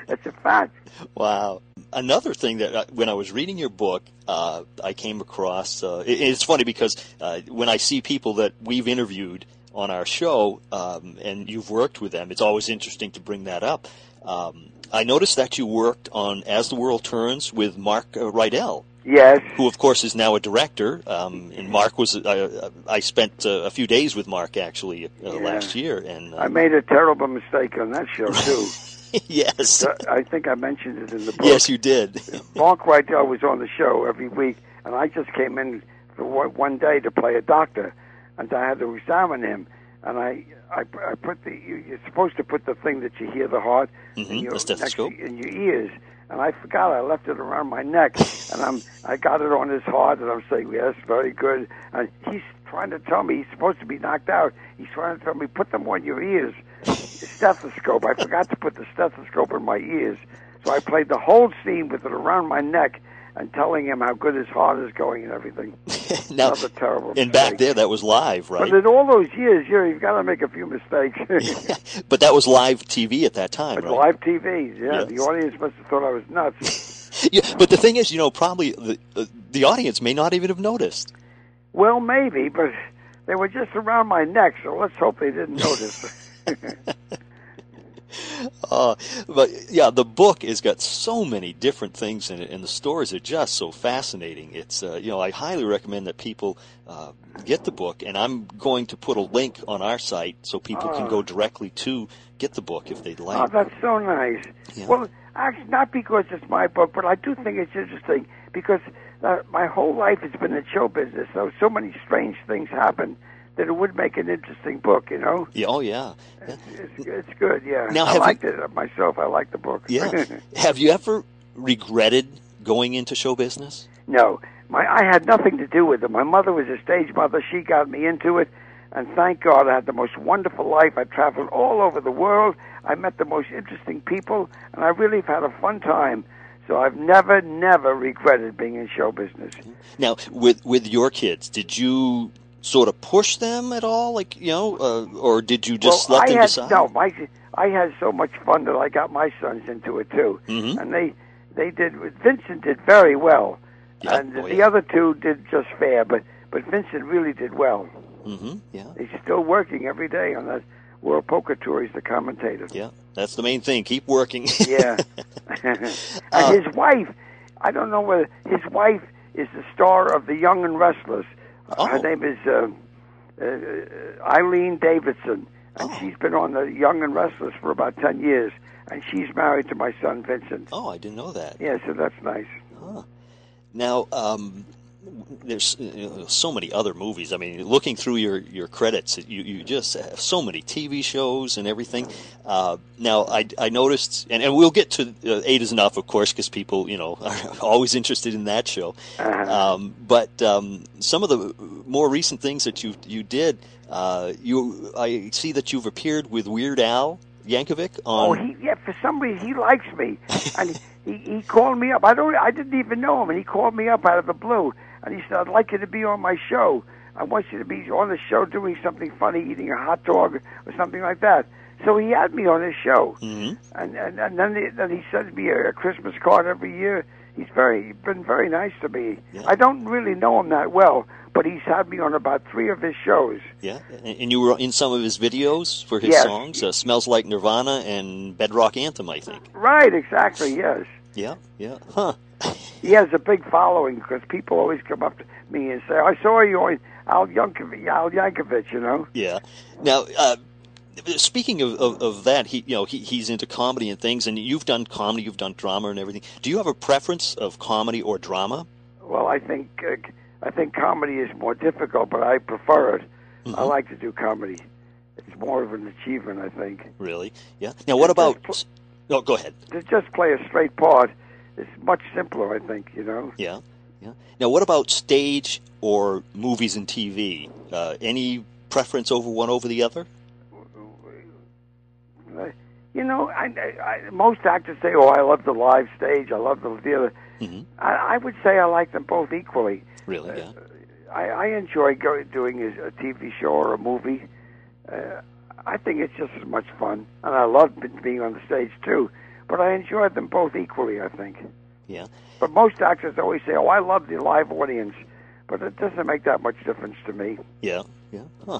Speaker 1: That's a fact.
Speaker 15: Wow. Another thing that uh, when I was reading your book, uh, I came across. Uh, it, it's funny because uh, when I see people that we've interviewed on our show um, and you've worked with them, it's always interesting to bring that up. Um, I noticed that you worked on As the World Turns with Mark uh, Rydell.
Speaker 1: Yes.
Speaker 15: Who, of course, is now a director. Um, and Mark was. Uh, I spent uh, a few days with Mark actually uh,
Speaker 1: yeah.
Speaker 15: last year, and
Speaker 1: I made a terrible mistake on that show too.
Speaker 15: yes.
Speaker 1: I think I mentioned it in the book.
Speaker 15: Yes, you did.
Speaker 1: Mark Rydell was on the show every week, and I just came in for one day to play a doctor, and I had to examine him. And I, I, I put the. You're supposed to put the thing that you hear the heart
Speaker 15: mm-hmm.
Speaker 1: in your
Speaker 15: stethoscope
Speaker 1: in your ears. and I forgot I left it around my neck, and I'm I got it on his heart, and I'm saying yes, very good. And he's trying to tell me he's supposed to be knocked out. He's trying to tell me put them on your ears. Stethoscope. I forgot to put the stethoscope in my ears, so I played the whole scene with it around my neck and telling him how good his heart is going and everything.
Speaker 15: now,
Speaker 1: Another terrible.
Speaker 15: And
Speaker 1: mistake.
Speaker 15: back there, that was live, right?
Speaker 1: But in all those years, yeah, you've got to make a few mistakes.
Speaker 15: but that was live TV at that time, right?
Speaker 1: live TV, yeah. The audience must have thought I was nuts.
Speaker 15: yeah, but the thing is, you know, probably the uh, the audience may not even have noticed.
Speaker 1: well, maybe, but they were just around my neck, so let's hope they didn't notice.
Speaker 15: Uh, but yeah, the book has got so many different things in it, and the stories are just so fascinating. It's uh, you know I highly recommend that people uh, get the book, and I'm going to put a link on our site so people can
Speaker 1: Oh.
Speaker 15: go directly to get the book if they'd like.
Speaker 1: Oh, that's so nice.
Speaker 15: Yeah.
Speaker 1: Well, actually, not because it's my book, but I do think it's interesting because uh, my whole life has been in show business. So so many strange things happen that it would make an interesting book. You know,
Speaker 15: Yeah, oh yeah, yeah.
Speaker 1: it's, it's good. Yeah,
Speaker 15: Now,
Speaker 1: I
Speaker 15: have you-
Speaker 1: liked it myself. I liked the book.
Speaker 15: yeah. have you ever regretted going into show business?
Speaker 1: No, my I had nothing to do with it. My mother was a stage mother. She got me into it, and thank God I had the most wonderful life. I traveled all over the world. I met the most interesting people, and I really have had a fun time. So I've never, never regretted being in show business.
Speaker 15: Now, with with your kids, did you sort of push them at all, like you know, uh, or did you just
Speaker 1: well,
Speaker 15: let
Speaker 1: I
Speaker 15: them
Speaker 1: had,
Speaker 15: decide?
Speaker 1: No, my I had so much fun that I got my sons into it too,
Speaker 15: Mhm.
Speaker 1: and they they did. Vincent did very well,
Speaker 15: Yeah,
Speaker 1: and
Speaker 15: oh,
Speaker 1: the
Speaker 15: yeah.
Speaker 1: other two did just fair. But but Vincent really did well.
Speaker 15: hmm Yeah,
Speaker 1: He's still working every day on that World Poker Tour. He's the commentator.
Speaker 15: yeah, that's the main thing. Keep working.
Speaker 1: Yeah. and
Speaker 15: Uh,
Speaker 1: his wife, I don't know whether his wife is the star of The Young and Restless. Uh, Her
Speaker 15: Oh.
Speaker 1: name is uh, uh, Eileen Davidson, and
Speaker 15: Oh.
Speaker 1: she's been on The Young and Restless for about 10 years, and she's married to my son Vincent.
Speaker 15: oh, I didn't know that.
Speaker 1: Yeah, so that's nice.
Speaker 15: Now, um, there's you know, so many other movies. I mean, looking through your, your credits, you, you just have so many TV shows and everything. Uh, now, I, I noticed, and, and we'll get to uh, Eight is Enough, of course, because people, you know, are always interested in that show.
Speaker 1: Uh-huh.
Speaker 15: Um, but um, some of the more recent things that you you did, uh, you I see that you've appeared with Weird Al Yankovic on.
Speaker 1: Oh, he yeah. For some reason, he likes me, and he he called me up. I don't. I didn't even know him, and he called me up out of the blue, and he said, "I'd like you to be on my show. I want you to be on the show doing something funny, eating a hot dog or something like that." So he had me on his show,
Speaker 15: Mhm.
Speaker 1: and and, and then he, then he sends me a, Christmas card every year. He's very he's been very nice to me.
Speaker 15: Yeah.
Speaker 1: I don't really know him that well, but he's had me on about three of his shows.
Speaker 15: Yeah, and and you were in some of his videos for his
Speaker 1: Yes.
Speaker 15: songs, uh, "Smells Like Nirvana" and "Bedrock Anthem," I think.
Speaker 1: Right? Exactly. Yes.
Speaker 15: Yeah, yeah, huh?
Speaker 1: he has a big following because people always come up to me and say, "I saw you on Al Yankovic." Al Yankovic, you know.
Speaker 15: Yeah. Now, uh, speaking of, of, of that, he you know he, he's into comedy and things, and you've done comedy, you've done drama and everything. Do you have a preference of comedy or drama?
Speaker 1: Well, I think uh, I think comedy is more difficult, but I prefer it.
Speaker 15: Mm-hmm.
Speaker 1: I like to do comedy. It's more of an achievement, I think.
Speaker 15: Really? Yeah. Now, what about? Oh, go ahead.
Speaker 1: To just play a straight part is much simpler, I think. You know.
Speaker 15: Yeah, yeah. Now, what about stage or movies and TV? Uh, any preference over one over the other?
Speaker 1: Uh, You know, I, I, most actors say, "Oh, I love the live stage. I love the theater."
Speaker 15: hmm
Speaker 1: I, I would say I like them both equally.
Speaker 15: Really? Yeah.
Speaker 1: I, I enjoy go, doing a, a TV show or a movie. Uh, I think it's just as much fun, and I love being on the stage too. But I enjoy them both equally. I think.
Speaker 15: Yeah.
Speaker 1: But most actors always say, "Oh, I love the live audience," but it doesn't make that much difference to me.
Speaker 15: Yeah. Yeah. Huh.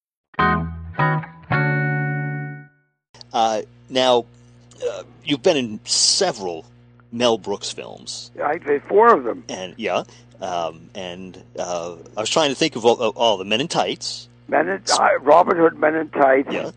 Speaker 15: Uh, now, uh, you've been in several Mel Brooks films.
Speaker 1: I did four of them.
Speaker 15: And yeah, um, and uh, I was trying to think of all, all the Men in Tights.
Speaker 1: Men in uh, Robin Hood, Men in Tights.
Speaker 15: Yeah.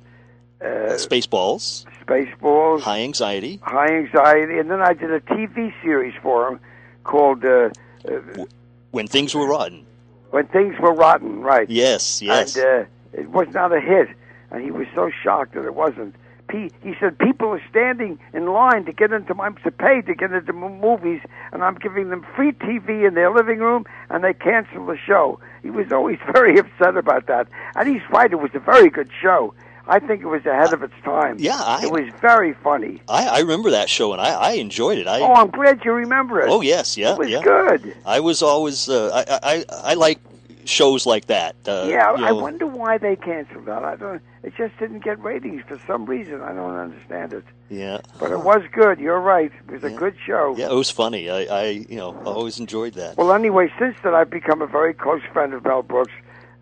Speaker 1: Uh,
Speaker 15: Spaceballs.
Speaker 1: Spaceballs.
Speaker 15: High Anxiety.
Speaker 1: High Anxiety, and then I did a TV series for him called uh, uh,
Speaker 15: When Things Were Rotten.
Speaker 1: When Things Were Rotten. Right.
Speaker 15: Yes. Yes.
Speaker 1: And uh, it was not a hit, and he was so shocked that it wasn't. He, he said people are standing in line to get into my to pay to get into movies, and I'm giving them free TV in their living room, and they cancel the show. He was always very upset about that, and he's right. It was a very good show. I think it was ahead of its time.
Speaker 15: Yeah, I,
Speaker 1: it was very funny.
Speaker 15: I, I remember that show, and I, I enjoyed it. I,
Speaker 1: oh, I'm glad you remember it.
Speaker 15: Oh yes, yeah,
Speaker 1: it was
Speaker 15: yeah.
Speaker 1: good.
Speaker 15: I was always uh, I, I I like shows like that. Uh,
Speaker 1: yeah,
Speaker 15: know.
Speaker 1: I wonder why they canceled that. I don't. It just didn't get ratings for some reason. I don't understand it.
Speaker 15: Yeah,
Speaker 1: but it was good. You're right. It was
Speaker 15: yeah.
Speaker 1: a good show.
Speaker 15: Yeah, it was funny. I, I you know always enjoyed that.
Speaker 1: Well, anyway, since then I've become a very close friend of Mel Brooks,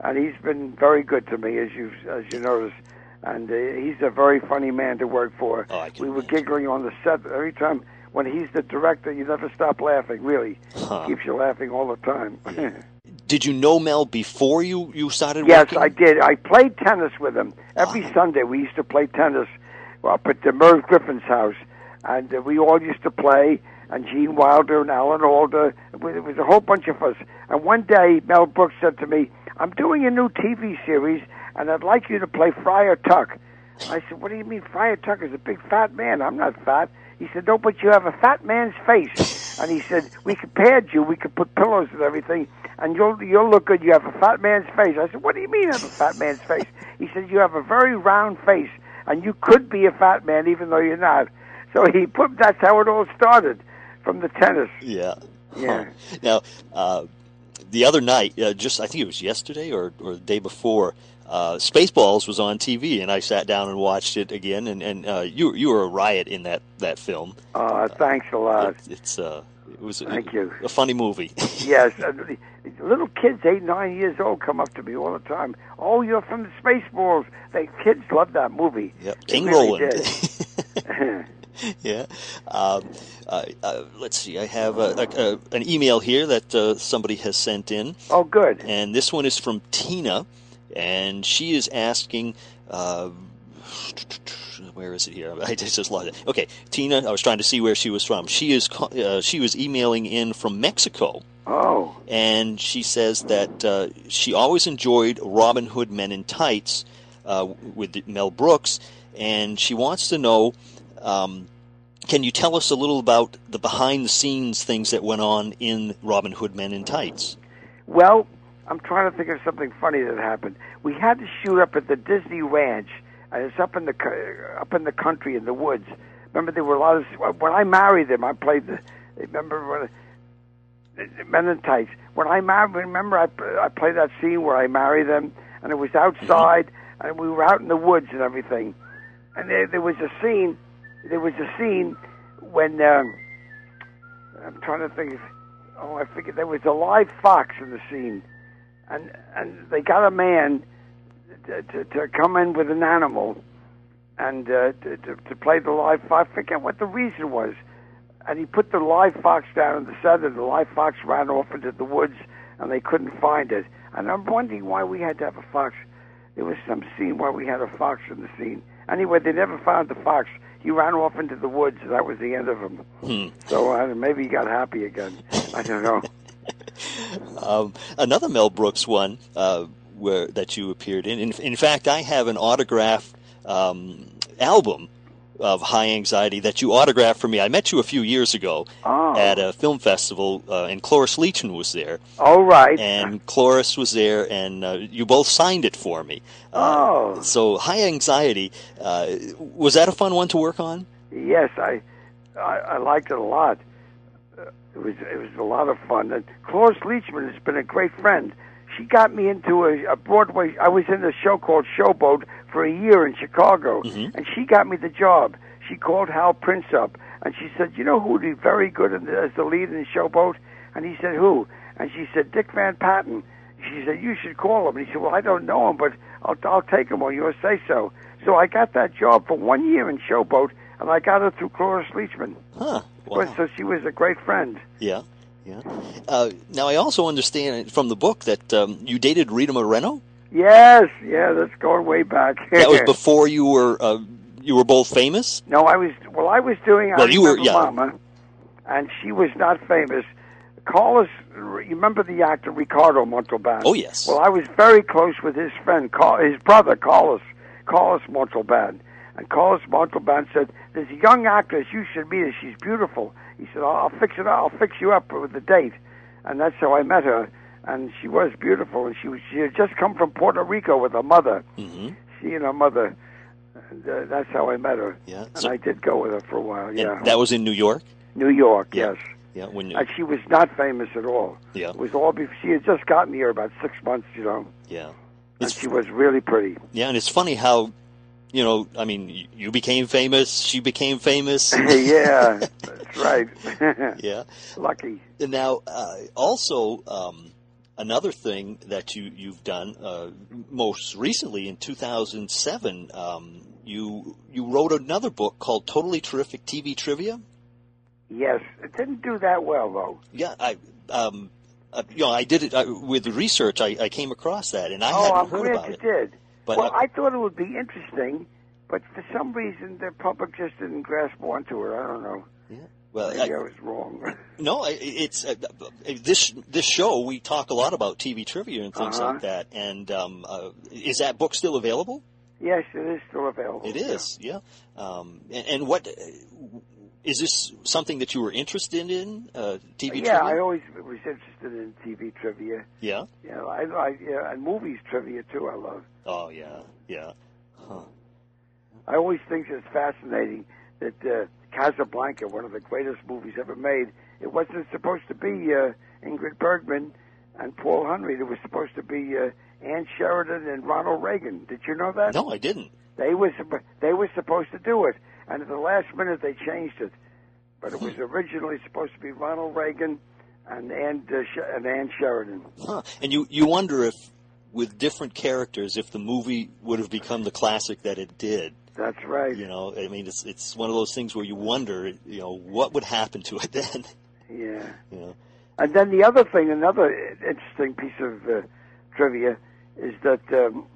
Speaker 1: and he's been very good to me, as you as you notice. And uh, he's a very funny man to work for.
Speaker 15: Oh, I can
Speaker 1: we were
Speaker 15: imagine.
Speaker 1: giggling on the set every time. When he's the director, you never stop laughing. Really,
Speaker 15: Huh.
Speaker 1: keeps you laughing all the time.
Speaker 15: Did you know Mel before you you started working?
Speaker 1: Yes,
Speaker 15: working?
Speaker 1: I did. I played tennis with him every Sunday. We used to play tennis up at the Merv Griffin's house, and uh, we all used to play. And Gene Wilder and Alan Alda. It was a whole bunch of us. And one day, Mel Brooks said to me, "I'm doing a new TV series, and I'd like you to play Friar Tuck." I said, "What do you mean, Friar Tuck is a big fat man? I'm not fat." He said, "No, but you have a fat man's face." And he said, "We could pad you. We could put pillows and everything, and you'll you'll look good. You have a fat man's face." I said, "What do you mean I have a fat man's face?" He said, "You have a very round face, and you could be a fat man even though you're not." So he put. That's how it all started, from the tennis.
Speaker 15: Yeah.
Speaker 1: Yeah.
Speaker 15: Huh. Now, uh, the other night, uh, just I think it was yesterday or, or the day before, uh, Spaceballs was on TV, and I sat down and watched it again. And, and uh, you you were a riot in that that film.
Speaker 1: Uh, thanks a lot.
Speaker 15: It, it's uh, it was
Speaker 1: Thank
Speaker 15: a,
Speaker 1: you.
Speaker 15: a funny movie.
Speaker 1: yes, uh, little kids, eight, nine years old, come up to me all the time. Oh, you're from the Spaceballs. They kids love that movie.
Speaker 15: Yep, King
Speaker 1: really
Speaker 15: Roland. yeah. Um, uh, uh, let's see. I have a, a, a, an email here that uh, somebody has sent in.
Speaker 1: Oh, good.
Speaker 15: And this one is from Tina, and she is asking. Uh, where is it here? I just lost it. Okay, Tina. I was trying to see where she was from. She is. Uh, she was emailing in from Mexico.
Speaker 1: Oh.
Speaker 15: And she says that uh, she always enjoyed Robin Hood Men in Tights uh, with Mel Brooks, and she wants to know. Um, can you tell us a little about the behind the scenes things that went on in Robin Hood Men in Tights?
Speaker 1: Well, I'm trying to think of something funny that happened. We had to shoot up at the Disney Ranch, and it's up in the up in the country in the woods. Remember, there were a lot of when I married them. I played the. Remember when the Men in Tights. When I married, remember I I played that scene where I married them, and it was outside, and we were out in the woods and everything. And there there was a scene. There was a scene when um, I'm trying to think. Of, oh, I forget. There was a live fox in the scene, and and they got a man to, to, to come in with an animal, and uh, to, to to play the live fox. I forget what the reason was, and he put the live fox down in the center. The live fox ran off into the woods, and they couldn't find it. And I'm wondering why we had to have a fox. There was some scene where we had a fox in the scene. Anyway, they never found the fox. He ran off into the woods. That was the end of him.
Speaker 15: Hmm.
Speaker 1: So uh, maybe he got happy again. I don't know.
Speaker 15: Um, another Mel Brooks one uh, where that you appeared in. In, in fact, I have an autographed um, album of High Anxiety that you autographed for me. I met you a few years ago
Speaker 1: Oh.
Speaker 15: at a film festival, uh, and Cloris Leachman was there.
Speaker 1: All right.
Speaker 15: And Cloris was there, and uh, you both signed it for me. Uh,
Speaker 1: Oh.
Speaker 15: So High Anxiety uh, was that a fun one to work on?
Speaker 1: Yes, I, I I liked it a lot. It was it was a lot of fun. And Cloris Leachman has been a great friend. She got me into a, a Broadway. I was in a show called Showboat for a year in Chicago, mm-hmm. and she got me the job. She called Hal Prince up, and she said, "You know who would be very good in the, as the lead in Showboat?" And he said, "Who?" And she said, "Dick Van Patten." She said, "You should call him." And he said, "Well, I don't know him, but I'll I'll take him on your say so." So I got that job for one year in Showboat, and I got her through Cloris Leachman.
Speaker 15: Huh.
Speaker 1: Wow. So she was a great friend.
Speaker 15: Yeah. Yeah. Uh, now I also understand from the book that um, you dated Rita Moreno.
Speaker 1: Yes, yeah, that's going way back.
Speaker 15: that was before you were uh, you were both famous.
Speaker 1: No, I was. Well, I was doing.
Speaker 15: Well,
Speaker 1: I
Speaker 15: you were. Yeah.
Speaker 1: Mama, and she was not famous. Carlos, you remember the actor Ricardo Montalban?
Speaker 15: Oh yes.
Speaker 1: Well, I was very close with his friend, his brother Carlos, Carlos Montalban. And Carlos Montalban said, "There's a young actress you should meet her. She's beautiful." He said, "I'll, I'll fix it. up. I'll fix you up with a date." And that's how I met her. And she was beautiful. And she was, she had just come from Puerto Rico with her mother.
Speaker 15: Mm-hmm.
Speaker 1: She and her mother. And uh, that's how I met her.
Speaker 15: Yeah.
Speaker 1: And I did go with her for a while. Yeah.
Speaker 15: that was in New York.
Speaker 1: New York.
Speaker 15: Yeah.
Speaker 1: Yes.
Speaker 15: Yeah. When you,
Speaker 1: And she was not famous at all.
Speaker 15: Yeah.
Speaker 1: It was all. Be- she had just gotten here about six months. You know.
Speaker 15: yeah.
Speaker 1: And she was really pretty.
Speaker 15: Yeah, and it's funny how, you know, I mean, you became famous, she became famous.
Speaker 1: yeah, that's right.
Speaker 15: yeah.
Speaker 1: Lucky.
Speaker 15: And now, uh, also, um, another thing that you you've done uh, most recently in 2007, um, you you wrote another book called Totally Terrific TV Trivia.
Speaker 1: Yes, it didn't do that well though.
Speaker 15: Yeah, I. Um, uh, you know, I did it I, with research. I, I came across that, and I
Speaker 1: oh,
Speaker 15: hadn't
Speaker 1: I'm
Speaker 15: heard
Speaker 1: glad
Speaker 15: about
Speaker 1: you
Speaker 15: it.
Speaker 1: did.
Speaker 15: But
Speaker 1: well,
Speaker 15: I-
Speaker 1: thought it would be interesting, but for some reason the public just didn't grasp onto it. I don't know.
Speaker 15: Well,
Speaker 1: Maybe
Speaker 15: I-
Speaker 1: I, was wrong.
Speaker 15: No, I- it's uh, this this show. We talk a lot about TV trivia and things
Speaker 1: Uh-huh.
Speaker 15: like that. And um, uh, is that book still available?
Speaker 1: yes, it is still available.
Speaker 15: It is, yeah. Um, and, and what is this something that you were interested in? Uh, TV trivia?
Speaker 1: yeah,
Speaker 15: trivia?
Speaker 1: I always was interested in TV trivia.
Speaker 15: yeah.
Speaker 1: Yeah, I like yeah, and movies trivia too. I love.
Speaker 15: Oh yeah, yeah. Huh.
Speaker 1: I always think it's fascinating that uh, Casablanca, one of the greatest movies ever made, it wasn't supposed to be uh, Ingrid Bergman and Paul Henreid. It was supposed to be uh, Ann Sheridan and Ronald Reagan. Did you know that?
Speaker 15: No, I didn't.
Speaker 1: They were they were supposed to do it, and at the last minute they changed it. But it was originally supposed to be Ronald Reagan and Ann uh, and Ann Sheridan.
Speaker 15: Huh. And you you wonder if with different characters, if the movie would have become the classic that it did.
Speaker 1: That's right.
Speaker 15: You know, I mean, it's it's one of those things where you wonder, you know, what would happen to it then.
Speaker 1: Yeah.
Speaker 15: You know.
Speaker 1: And then the other thing, another interesting piece of uh, trivia, is that um,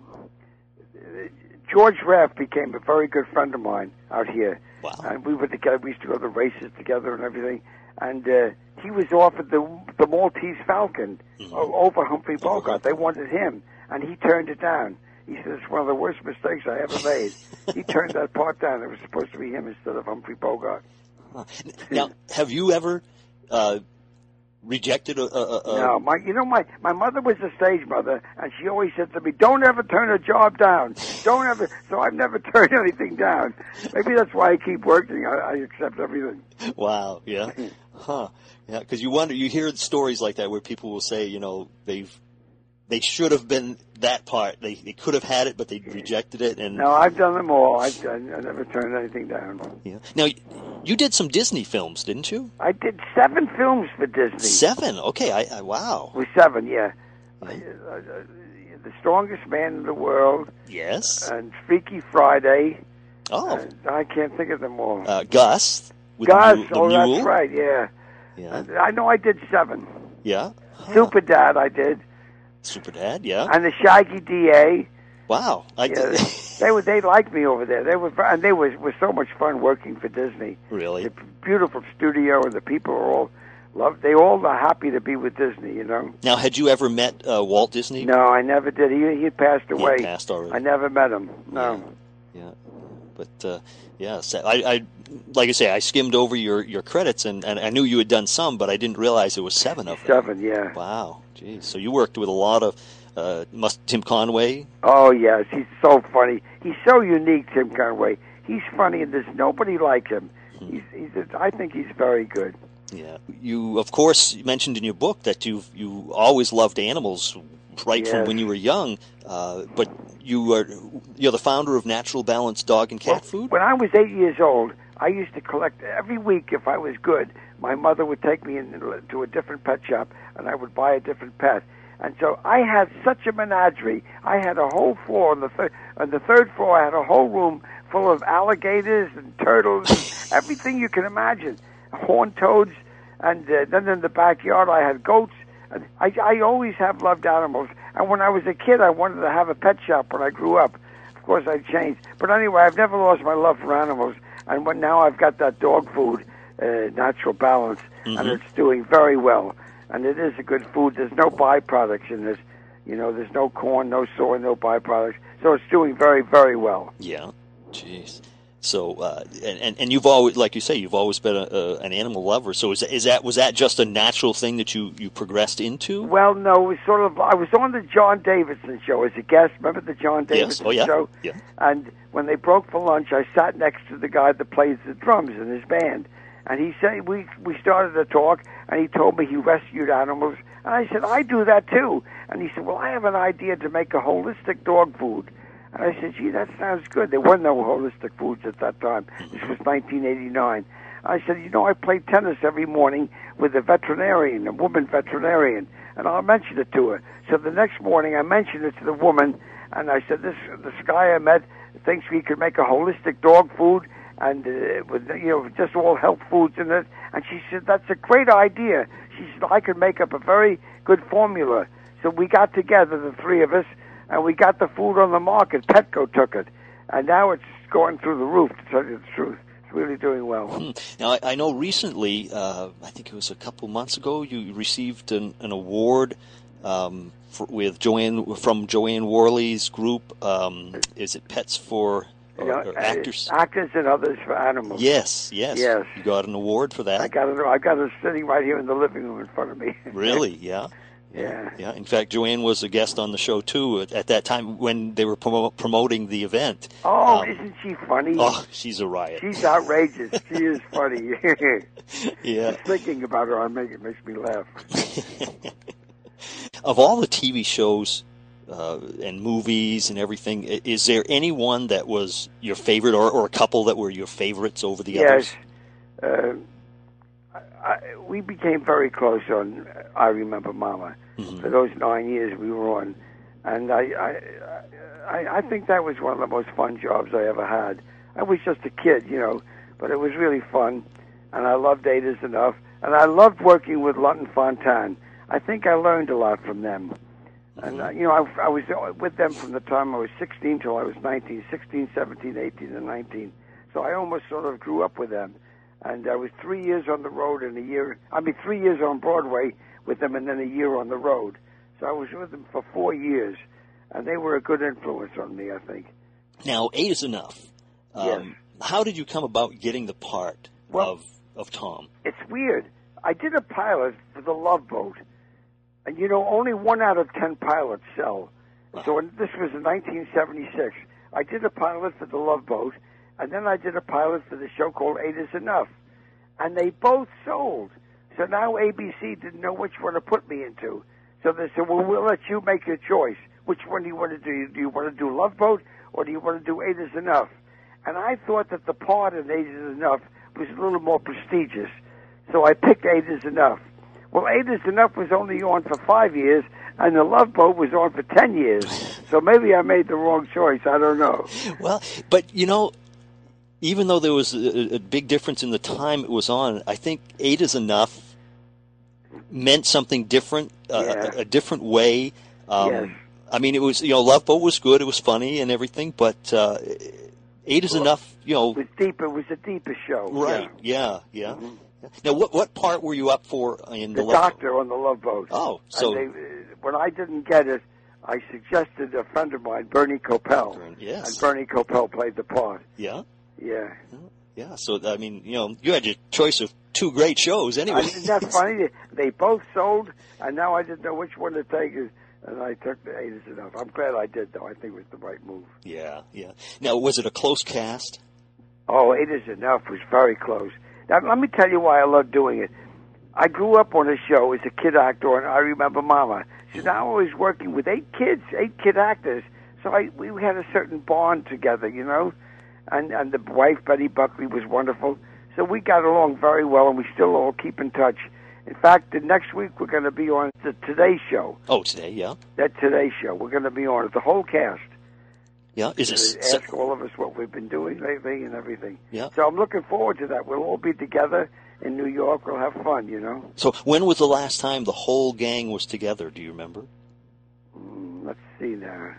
Speaker 1: George Raft became a very good friend of mine out here.
Speaker 15: Wow.
Speaker 1: And we were together. We used to go to races together and everything. And uh, he was offered the the Maltese Falcon o- over Humphrey Bogart. They wanted him, and he turned it down. He said it's one of the worst mistakes I ever made. he turned that part down. It was supposed to be him instead of Humphrey Bogart.
Speaker 15: Now, have you ever uh, rejected a, a, a
Speaker 1: No, my you know my my mother was a stage mother, and she always said to me, "Don't ever turn a job down. Don't ever." So I've never turned anything down. Maybe that's why I keep working. I, I accept everything.
Speaker 15: Wow. Yeah. Huh. Yeah. Because you wonder, you hear stories like that where people will say, you know, they've they should have been that part. They they could have had it, but they rejected it. And
Speaker 1: No, I've done them all. I've done, I never turned anything down.
Speaker 15: yeah. Now, you did some Disney films, didn't you?
Speaker 1: I did seven films for Disney.
Speaker 15: Seven. Okay. I, I wow.
Speaker 1: With seven, yeah. I, uh, uh, the Strongest Man in the World
Speaker 15: Yes.
Speaker 1: and Freaky Friday.
Speaker 15: Oh.
Speaker 1: I can't think of them all.
Speaker 15: Uh, Gus. With
Speaker 1: Gus, oh,
Speaker 15: mule.
Speaker 1: that's right, yeah.
Speaker 15: Yeah.
Speaker 1: I know I did seven.
Speaker 15: Yeah.
Speaker 1: Super Dad, I did.
Speaker 15: Super Dad. Yeah.
Speaker 1: and the Shaggy DA.
Speaker 15: Wow. I
Speaker 1: Yeah, they were they liked me over there. They were and they was was so much fun working for Disney.
Speaker 15: really.
Speaker 1: The beautiful studio and the people are all love. They all are happy to be with Disney. You know.
Speaker 15: Now, had you ever met uh, Walt Disney?
Speaker 1: No, I never did. He he had passed
Speaker 15: He
Speaker 1: away.
Speaker 15: passed already.
Speaker 1: I never met him. No.
Speaker 15: Yeah, but uh, yeah, so I, I like I say, I skimmed over your, your credits, and, and I knew you had done some, but I didn't realize it was seven of them.
Speaker 1: Seven, yeah.
Speaker 15: Wow, geez. So you worked with a lot of uh, must Tim Conway.
Speaker 1: Oh yes, he's so funny. He's so unique, Tim Conway. He's funny, and there's nobody like him.
Speaker 15: Hmm.
Speaker 1: He's he's. I think he's very good.
Speaker 15: Yeah, you of course mentioned in your book that you you always loved animals right from when you were young, uh, but you are you're the founder of Natural Balance Dog and Cat Food.
Speaker 1: When I was eight years old, I used to collect every week. If I was good, my mother would take me in to a different pet shop, and I would buy a different pet. And so I had such a menagerie. I had a whole floor on the third on the third floor. I had a whole room full of alligators and turtles, and everything you can imagine, horned toads, and uh, then in the backyard I had goats. I, I always have loved animals, and when I was a kid, I wanted to have a pet shop. When I grew up, of course, I changed. But anyway, I've never lost my love for animals, and when now I've got that dog food, uh, natural balance,
Speaker 15: Mm-hmm.
Speaker 1: and it's doing very well. And it is a good food. There's no byproducts in this. You know, there's no corn, no soy, no byproducts. So it's doing very, very well.
Speaker 15: Yeah. Jeez. So, uh, and, and and you've always, like you say, you've always been a, a, an animal lover. So, is is that was that just a natural thing that you you progressed into?
Speaker 1: Well, no, it was sort of. I was on the John Davidson show as a guest. Remember the John
Speaker 15: Yes.
Speaker 1: Davidson
Speaker 15: Oh, yeah.
Speaker 1: show?
Speaker 15: Yeah.
Speaker 1: And when they broke for lunch, I sat next to the guy that plays the drums in his band, and he said we we started to talk, and he told me he rescued animals, and I said I do that too, and he said, well, I have an idea to make a holistic dog food. And I said, gee, that sounds good. There were no holistic foods at that time. This was 1989. I said, you know, I play tennis every morning with a veterinarian, a woman veterinarian, and I'll mention it to her. So the next morning, I mentioned it to the woman, and I said, this this guy I met thinks we could make a holistic dog food and uh, with you know just all health foods in it. And she said, that's a great idea. She said, I could make up a very good formula. So we got together, the three of us, and we got the food on the market. Petco took it, and now it's going through the roof. To tell you the truth, it's really doing well.
Speaker 15: Hmm. Now, I, I know recently, uh, I think it was a couple months ago, you received an, an award um, for, with Jo Anne from Jo Anne Worley's group. Um, is it Pets for or,
Speaker 1: You know, uh,
Speaker 15: Actors?
Speaker 1: actors and others for animals.
Speaker 15: Yes, yes,
Speaker 1: Yes.
Speaker 15: You got an award for that.
Speaker 1: I got it. I got it sitting right here in the living room in front of me.
Speaker 15: Really? Yeah.
Speaker 1: Yeah.
Speaker 15: Yeah. In fact, Jo Anne was a guest on the show too at, at that time when they were promo- promoting the event.
Speaker 1: Oh,
Speaker 15: Um,
Speaker 1: isn't she funny?
Speaker 15: Oh, she's a riot.
Speaker 1: She's outrageous. she is funny.
Speaker 15: Yeah.
Speaker 1: Just thinking about her, I make it makes me laugh.
Speaker 15: Of all the TV shows uh, and movies and everything, is there anyone that was your favorite, or, or a couple that were your favorites over the others?
Speaker 1: yes. Uh, I, we became very close on I Remember Mama.
Speaker 15: Mm-hmm.
Speaker 1: For those nine years we were on. And I, I, I, I think that was one of the most fun jobs I ever had. I was just a kid, you know, but it was really fun. And I loved Eight Is Enough. And I loved working with Lunt and Fontanne. I think I learned a lot from them. And, uh, you know, I, I was with them from the time I was 16 till I was 19, 16, 17, 18, and 19. So I almost sort of grew up with them. And I was three years on the road and a year, I mean, three years on Broadway with them and then a year on the road. So I was with them for four years. And they were a good influence on me, I think.
Speaker 15: Now, eight is enough. Um, How did you come about getting the part
Speaker 1: Well-
Speaker 15: of of Tom?
Speaker 1: It's weird. I did a pilot for the Love Boat, and you know only one out of ten pilots sell. So this was in 1976. I did a pilot for the Love Boat, and then I did a pilot for the show called Eight Is Enough, and they both sold. So now ABC didn't know which one to put me into. So they said, "Well, we'll let you make your choice. Which one do you want to do? Do you want to do Love Boat or do you want to do Eight Is Enough?" And I thought that the part in Eight Is Enough was a little more prestigious. So I picked Eight Is Enough. Well, Eight Is Enough was only on for five years, and The Love Boat was on for ten years. So maybe I made the wrong choice. I don't know.
Speaker 15: Well, but you know, even though there was a, a big difference in the time it was on, I think eight is enough meant something different, uh,
Speaker 1: Yeah.
Speaker 15: a, a different way. Um,
Speaker 1: Yes.
Speaker 15: I mean, it was you know, Love Boat was good, it was funny and everything, but uh, eight is enough. You know,
Speaker 1: It was deep. It was a deeper show.
Speaker 15: right? Yeah, yeah. Now, what what part were you up for in
Speaker 1: The
Speaker 15: the, Love
Speaker 1: doctor on the Love Boat.
Speaker 15: Oh, so
Speaker 1: they, uh, when I didn't get it, I suggested a friend of mine, Bernie Kopell,
Speaker 15: yes,
Speaker 1: and Bernie Kopell played the part.
Speaker 15: yeah,
Speaker 1: Yeah.
Speaker 15: yeah. So I mean, you know, you had your choice of two great shows anyway.
Speaker 1: Isn't that funny? They both sold, and now I didn't know which one to take, and I took the eight is enough. I'm glad I did, though. I think it was the right move.
Speaker 15: yeah, yeah. Now, was it a close cast?
Speaker 1: Oh, Eight is Enough was very close. Now, let me tell you why I love doing it. I grew up on a show as a kid actor, and I remember Mama. So now I was working with eight kids, eight kid actors. So I, we had a certain bond together, you know. And and the wife Betty Buckley was wonderful. So we got along very well, and we still all keep in touch. In fact, the next week we're going to be on the Today Show.
Speaker 15: Oh, today, yeah.
Speaker 1: That Today Show, we're going to be on it, the whole cast.
Speaker 15: Yeah, is it?
Speaker 1: ask all of us what we've been doing lately and everything.
Speaker 15: Yeah.
Speaker 1: So I'm looking forward to that. We'll all be together in New York. We'll have fun, you know.
Speaker 15: So when was the last time the whole gang was together? Do you remember?
Speaker 1: Mm, Let's see now.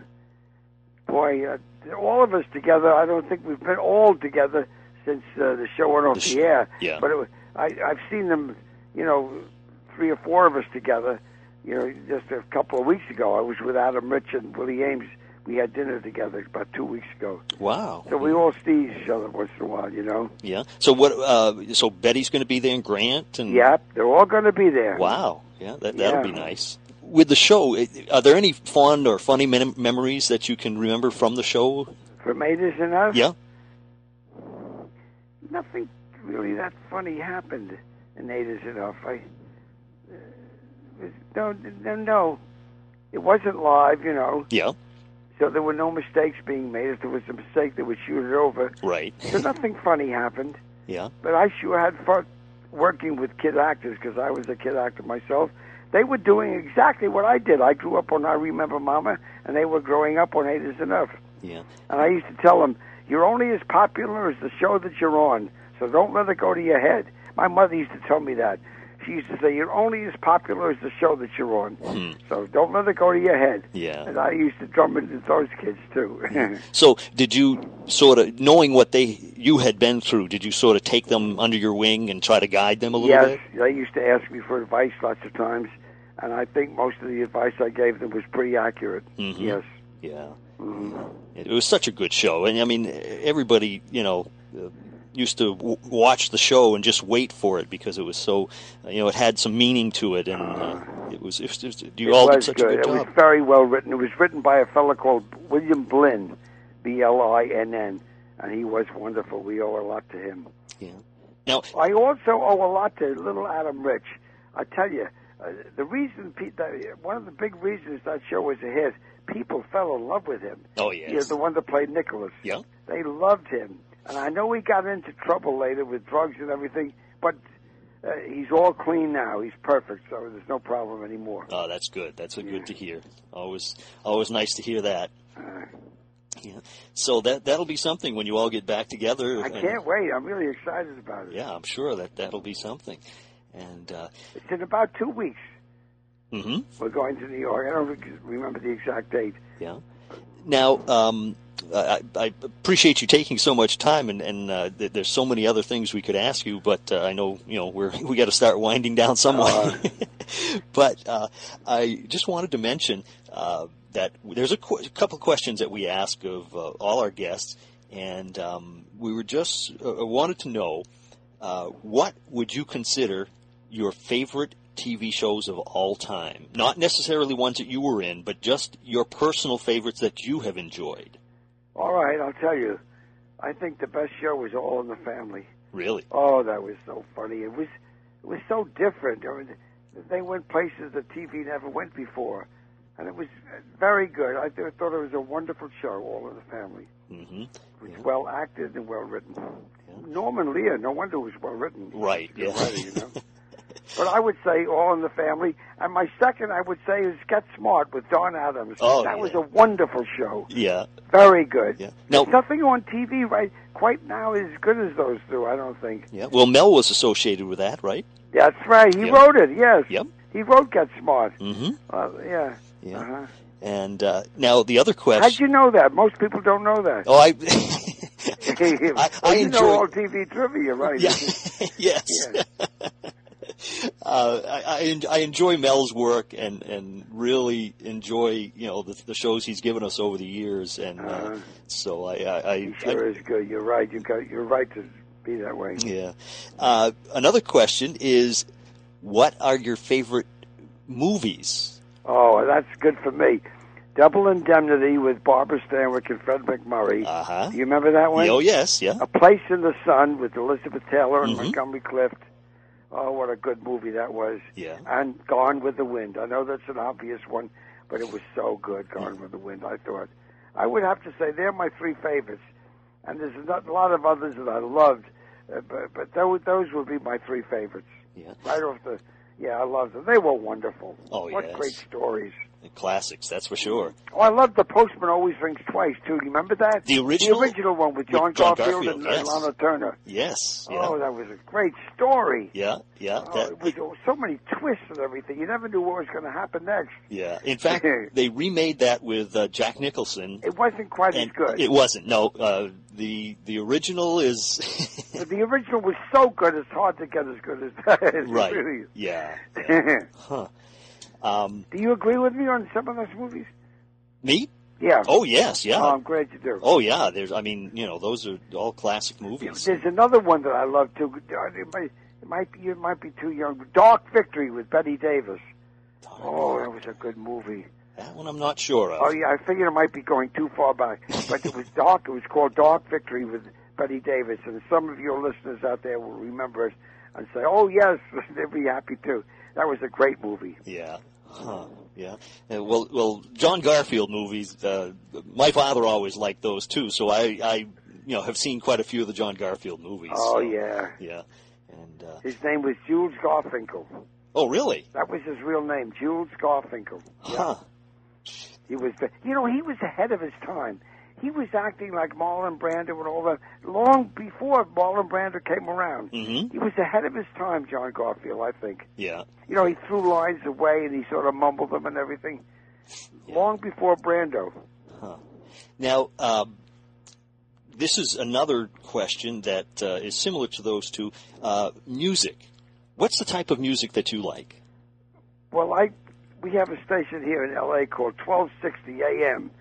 Speaker 1: Boy, uh, all of us together. I don't think we've been all together since uh, the show went off the,
Speaker 15: sh-
Speaker 1: air.
Speaker 15: yeah.
Speaker 1: But it, was- I, I've seen them, you know, three or four of us together. You know, just a couple of weeks ago, I was with Adam Rich and Willie Aames. We had dinner together about two weeks ago.
Speaker 15: Wow.
Speaker 1: So we all see each other once in a while, you know.
Speaker 15: Yeah. So what? Uh, so Betty's going to be there, and Grant, and
Speaker 1: Yep, they're all going to be there.
Speaker 15: Wow. Yeah, that that'll be nice. With the show, are there any fond or funny mem- memories that you can remember from the show?
Speaker 1: From Eight Is Enough?
Speaker 15: Yeah.
Speaker 1: Nothing really that funny happened in Eight Is Enough. I uh, no, no, no. It wasn't live, you know.
Speaker 15: Yeah.
Speaker 1: So there were no mistakes being made. If there was a mistake, they would shoot it over.
Speaker 15: Right.
Speaker 1: So nothing funny happened.
Speaker 15: Yeah.
Speaker 1: But I sure had fun working with kid actors because I was a kid actor myself. They were doing exactly what I did. I grew up on I Remember Mama, and they were growing up on Eight Is Enough.
Speaker 15: Yeah.
Speaker 1: And I used to tell them, you're only as popular as the show that you're on, so don't let it go to your head. My mother used to tell me that. Used to say, you're only as popular as the show that you're on, so don't let it go to your head.
Speaker 15: Hmm. Yeah.
Speaker 1: And I used to drum it into those kids, too.
Speaker 15: So did you sort of knowing what they you had been through? Did you sort of take them under your wing and try to guide them a little
Speaker 1: yes,
Speaker 15: bit?
Speaker 1: Yes, they used to ask me for advice lots of times, and I think most of the advice I gave them was pretty accurate.
Speaker 15: Mhm.
Speaker 1: Yes.
Speaker 15: Yeah.
Speaker 1: Mhm.
Speaker 15: It was such a good show, and I mean, everybody you know used to w- watch the show and just wait for it because it was so, you know, it had some meaning to it, and uh, it was. It was just, you
Speaker 1: it
Speaker 15: all
Speaker 1: was
Speaker 15: did such
Speaker 1: good.
Speaker 15: a good
Speaker 1: it
Speaker 15: job.
Speaker 1: was very well written. It was written by a fellow called William Blinn, B L I N N, and he was wonderful. We owe a lot to him.
Speaker 15: Yeah. Now
Speaker 1: I also owe a lot to little Adam Rich. I tell you, uh, the reason Pete, that, one of the big reasons that show was a hit, people fell in love with him.
Speaker 15: Oh
Speaker 1: You know,
Speaker 15: yes.
Speaker 1: the one that played Nicholas.
Speaker 15: Yeah.
Speaker 1: They loved him. And I know he got into trouble later with drugs and everything, but uh, he's all clean now. He's perfect, so there's no problem anymore.
Speaker 15: Oh, that's good. That's a good to hear. Always, always nice to hear that.
Speaker 1: Uh,
Speaker 15: Yeah. So that that'll be something when you all get back together.
Speaker 1: I
Speaker 15: and-
Speaker 1: can't wait. I'm really excited about it.
Speaker 15: Yeah, I'm sure that that'll be something. And uh,
Speaker 1: It's in about two weeks.
Speaker 15: hmm
Speaker 1: We're going to New York. I don't remember the exact date.
Speaker 15: yeah. Now, um, I, I appreciate you taking so much time, and, and uh, th- there's so many other things we could ask you, but uh, I know you know we're we got to start winding down somewhere. but uh, I just wanted to mention uh, that there's a, qu- a couple questions that we ask of uh, all our guests, and um, we were just uh, wanted to know uh, what would you consider your favorite TV shows of all time? Not necessarily ones that you were in, but just your personal favorites that you have enjoyed.
Speaker 1: All right, I'll tell you. I think the best show was All in the Family.
Speaker 15: Really?
Speaker 1: Oh, that was so funny. It was it was so different. I mean, they went places that TV never went before, and it was very good. I th- thought it was a wonderful show, All in the Family.
Speaker 15: Mm-hmm.
Speaker 1: It was well acted and well written. Norman Lear, no wonder it was well written.
Speaker 15: Right. Yeah.
Speaker 1: writer, you know. But I would say All in the Family, and my second I would say is Get Smart with Don Adams.
Speaker 15: Oh,
Speaker 1: that
Speaker 15: yeah.
Speaker 1: was a wonderful show.
Speaker 15: yeah.
Speaker 1: Very good.
Speaker 15: Yeah. Now-
Speaker 1: There's nothing on TV right quite now as good as those two. I don't think.
Speaker 15: Yeah. Well, Mel was associated with that, right?
Speaker 1: That's right. He
Speaker 15: Yep.
Speaker 1: wrote it. Yes.
Speaker 15: Yep.
Speaker 1: He wrote Get Smart.
Speaker 15: Mm-hmm.
Speaker 1: Uh, yeah.
Speaker 15: Yeah.
Speaker 1: Uh-huh.
Speaker 15: And uh, now the other question.
Speaker 1: How'd you know that? Most people don't know that.
Speaker 15: Oh, I.
Speaker 1: I,
Speaker 15: I enjoy-
Speaker 1: know all TV trivia, right?
Speaker 15: Yeah. yes.
Speaker 1: Yeah.
Speaker 15: uh, I, I, enjoy Mel's work and, and really enjoy you know the, the shows he's given us over the years, and uh,
Speaker 1: Uh-huh.
Speaker 15: so I, I, I,
Speaker 1: sure is good. You're right. You got. You're right to be that way.
Speaker 15: Yeah. Uh, another question is, what are your favorite movies?
Speaker 1: Oh, that's good for me. Double Indemnity with Barbara Stanwyck and Fred MacMurray.
Speaker 15: Uh huh.
Speaker 1: Do you remember that one?
Speaker 15: Oh yes, yeah.
Speaker 1: A Place in the Sun with Elizabeth Taylor and
Speaker 15: Mhm.
Speaker 1: Montgomery Clift. Oh, what a good movie that was.
Speaker 15: Yeah.
Speaker 1: And Gone with the Wind. I know that's an obvious one, but it was so good, Gone with the Wind, I thought. I would have to say they're my three favorites. And there's a lot of others that I loved, uh, but, but those, those would be my three favorites.
Speaker 15: Yeah.
Speaker 1: Right off the, yeah, I loved them. They were wonderful.
Speaker 15: Oh,
Speaker 1: What
Speaker 15: yes.
Speaker 1: great stories.
Speaker 12: Classics, that's for sure.
Speaker 1: Oh, I love The Postman Always Rings Twice, too. You remember that?
Speaker 12: The original?
Speaker 1: The original one with John,
Speaker 12: With John
Speaker 1: Garfield,
Speaker 12: Garfield,
Speaker 1: and
Speaker 12: yes.
Speaker 1: Lana Turner.
Speaker 12: Yes. Yeah.
Speaker 1: Oh, that was a great story.
Speaker 12: yeah. Yeah.
Speaker 1: Oh,
Speaker 12: that-
Speaker 1: was, so many twists and everything. You never knew what was going to happen next.
Speaker 12: yeah. In fact, they remade that with uh, Jack Nicholson.
Speaker 1: It wasn't quite as good.
Speaker 12: It wasn't. No. Uh, the the original is
Speaker 1: the original was so good, it's hard to get as good as that.
Speaker 12: Right.
Speaker 1: really.
Speaker 12: Yeah. yeah. Huh. Um,
Speaker 1: Do you agree with me on some of those movies?
Speaker 12: me?
Speaker 1: Yeah.
Speaker 12: Oh yes. Yeah.
Speaker 1: Oh, I'm glad you do.
Speaker 12: Oh yeah, there's. I mean, you know, those are all classic movies.
Speaker 1: There's another one that I love too. It might, it might be it might be too young. Dark Victory with Bette Davis. Oh, that was a good movie.
Speaker 12: That one I'm not sure of.
Speaker 1: Oh yeah, I figured it might be going too far back, but it was dark. It was called Dark Victory with Bette Davis, and some of your listeners out there will remember it and say, "Oh yes," they'd be happy too. That was a great movie.
Speaker 12: Yeah. Huh. Yeah. Well, well, John Garfield movies. Uh, my father always liked those too, so I, I, you know, have seen quite a few of the John Garfield movies.
Speaker 1: Oh
Speaker 12: so,
Speaker 1: yeah.
Speaker 12: Yeah. And uh,
Speaker 1: His name was Jules Garfinkle.
Speaker 12: oh, really?
Speaker 1: That was his real name, Jules Garfinkle.
Speaker 12: Huh.
Speaker 1: He was, the, you know, he was ahead of his time. He was acting like Marlon Brando and all that long before Marlon Brando came around.
Speaker 12: Mm-hmm.
Speaker 1: He was ahead of his time, John Garfield, I think.
Speaker 12: Yeah.
Speaker 1: You know, he threw lines away and he sort of mumbled them and everything. Long before Brando.
Speaker 12: Now, um, this is another question that uh, is similar to those two. Uh, music. What's the type of music that you like?
Speaker 1: Well, I we have a station here in L.A. called 1260 AM,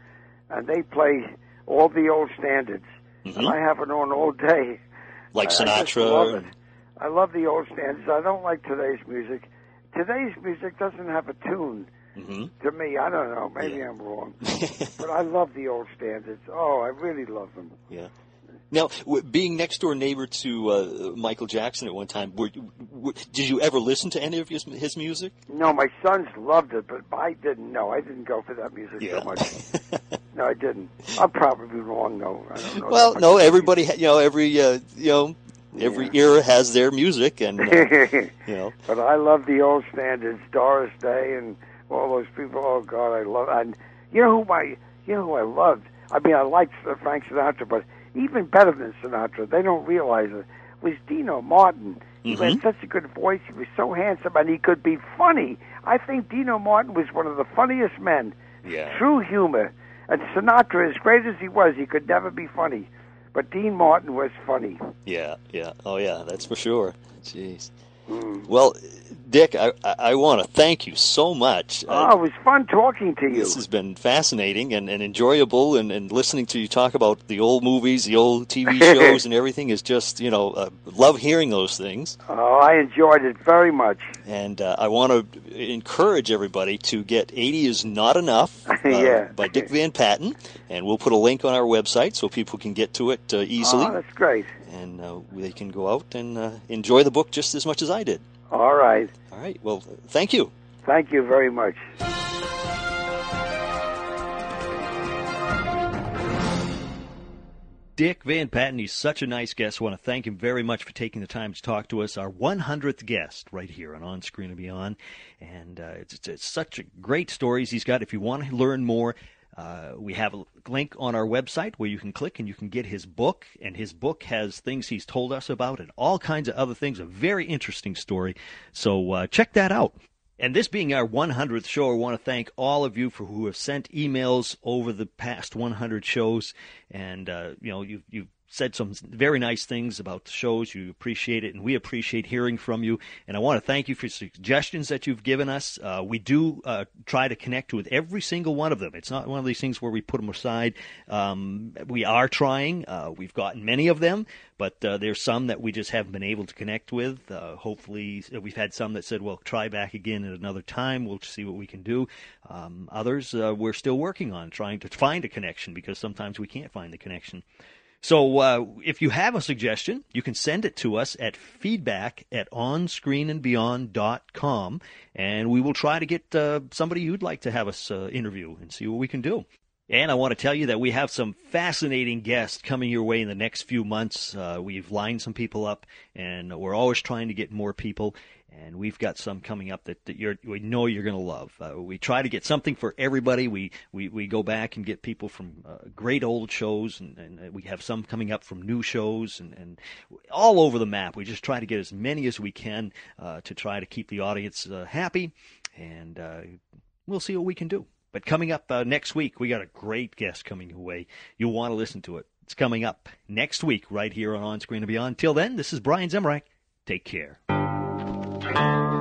Speaker 1: and they play all the old standards. And I have it on all day.
Speaker 12: Mm-hmm. Like
Speaker 1: I- I
Speaker 12: Sinatra
Speaker 1: love it. I love the old standards. I don't like today's music. Today's music doesn't have a tune
Speaker 12: Mm-hmm.
Speaker 1: to me. I don't know. Maybe I'm wrong, but I love the old standards. Oh, I really love them.
Speaker 12: Yeah. Now, w- being next door neighbor to uh, Michael Jackson at one time, were, w did you ever listen to any of his, his music?
Speaker 1: No, my sons loved it, but I didn't know. I didn't go for that music
Speaker 12: Yeah.
Speaker 1: so much. no, I didn't. I'm probably wrong, though. I don't know.
Speaker 12: Well, no, everybody, ha- you know, every, uh, you know, every era has their music, and uh, you know,
Speaker 1: but I love the old standards, Doris Day and all those people. Oh God, I love. And you know who I, you know who I loved. I mean, I liked Frank Sinatra, but even better than Sinatra, they don't realize it, was Dino Martin. He
Speaker 12: Mm-hmm.
Speaker 1: had such a good voice. He was so handsome, and he could be funny. I think Dino Martin was one of the funniest men.
Speaker 12: Yeah.
Speaker 1: True humor. And Sinatra, as great as he was, he could never be funny. But Dean Martin was funny.
Speaker 12: yeah, yeah, oh yeah, that's for sure. Jeez.
Speaker 1: Mm.
Speaker 12: Well, Dick, I, I, want to thank you so much. Uh,
Speaker 1: Oh, it was fun talking to you.
Speaker 12: This has been fascinating and, and enjoyable, and, and listening to you talk about the old movies, the old TV shows, and everything is just, you know, uh, love hearing those things.
Speaker 1: Oh, I enjoyed it very much.
Speaker 12: And uh, I want to encourage everybody to get 80 is Not Enough uh,
Speaker 1: Yeah.
Speaker 12: by Dick Van Patten, and we'll put a link on our website so people can get to it uh, easily,
Speaker 1: Oh, that's great.
Speaker 12: and uh, they can go out and uh, enjoy the book just as much as I did.
Speaker 1: All right.
Speaker 12: All right, well, thank you.
Speaker 1: Thank you very much.
Speaker 15: Dick Van Patten, he's such a nice guest. I want to thank him very much for taking the time to talk to us. Our 100th guest right here on On Screen and Beyond. And uh, it's, it's, it's such a great stories he's got. If you want to learn more, uh, we have a link on our website where you can click and you can get his book. And his book has things he's told us about and all kinds of other things. A very interesting story. So uh, check that out. And this being our 100th show, I want to thank all of you for who have sent emails over the past 100 shows. And, uh, you know, you've, you've said some very nice things about the shows. You appreciate it, and we appreciate hearing from you. And I want to thank you for suggestions that you've given us. Uh, we do uh, try to connect with every single one of them. It's not one of these things where we put them aside. Um, we are trying. Uh, we've gotten many of them, but uh, there's some that we just haven't been able to connect with. Uh, hopefully, we've had some that said, "Well, try back again at another time. We'll see what we can do." Um, others, uh, we're still working on trying to find a connection because sometimes we can't find the connection. So uh, if you have a suggestion, you can send it to us at feedback at onscreenandbeyond.com, and we will try to get uh, somebody you'd like to have us uh, interview and see what we can do. And I want to tell you that we have some fascinating guests coming your way in the next few months. Uh, we've lined some people up, and we're always trying to get more people. And we've got some coming up that, that you're, we know you're going to love. Uh, we try to get something for everybody. We, we, we go back and get people from uh, great old shows, and, and we have some coming up from new shows, and, and all over the map. We just try to get as many as we can uh, to try to keep the audience uh, happy, and uh, we'll see what we can do. But coming up uh, next week, we got a great guest coming your way. You'll want to listen to it. It's coming up next week right here on On Screen and Beyond. Till then, this is Brian Zemrak. Take care. Thank you.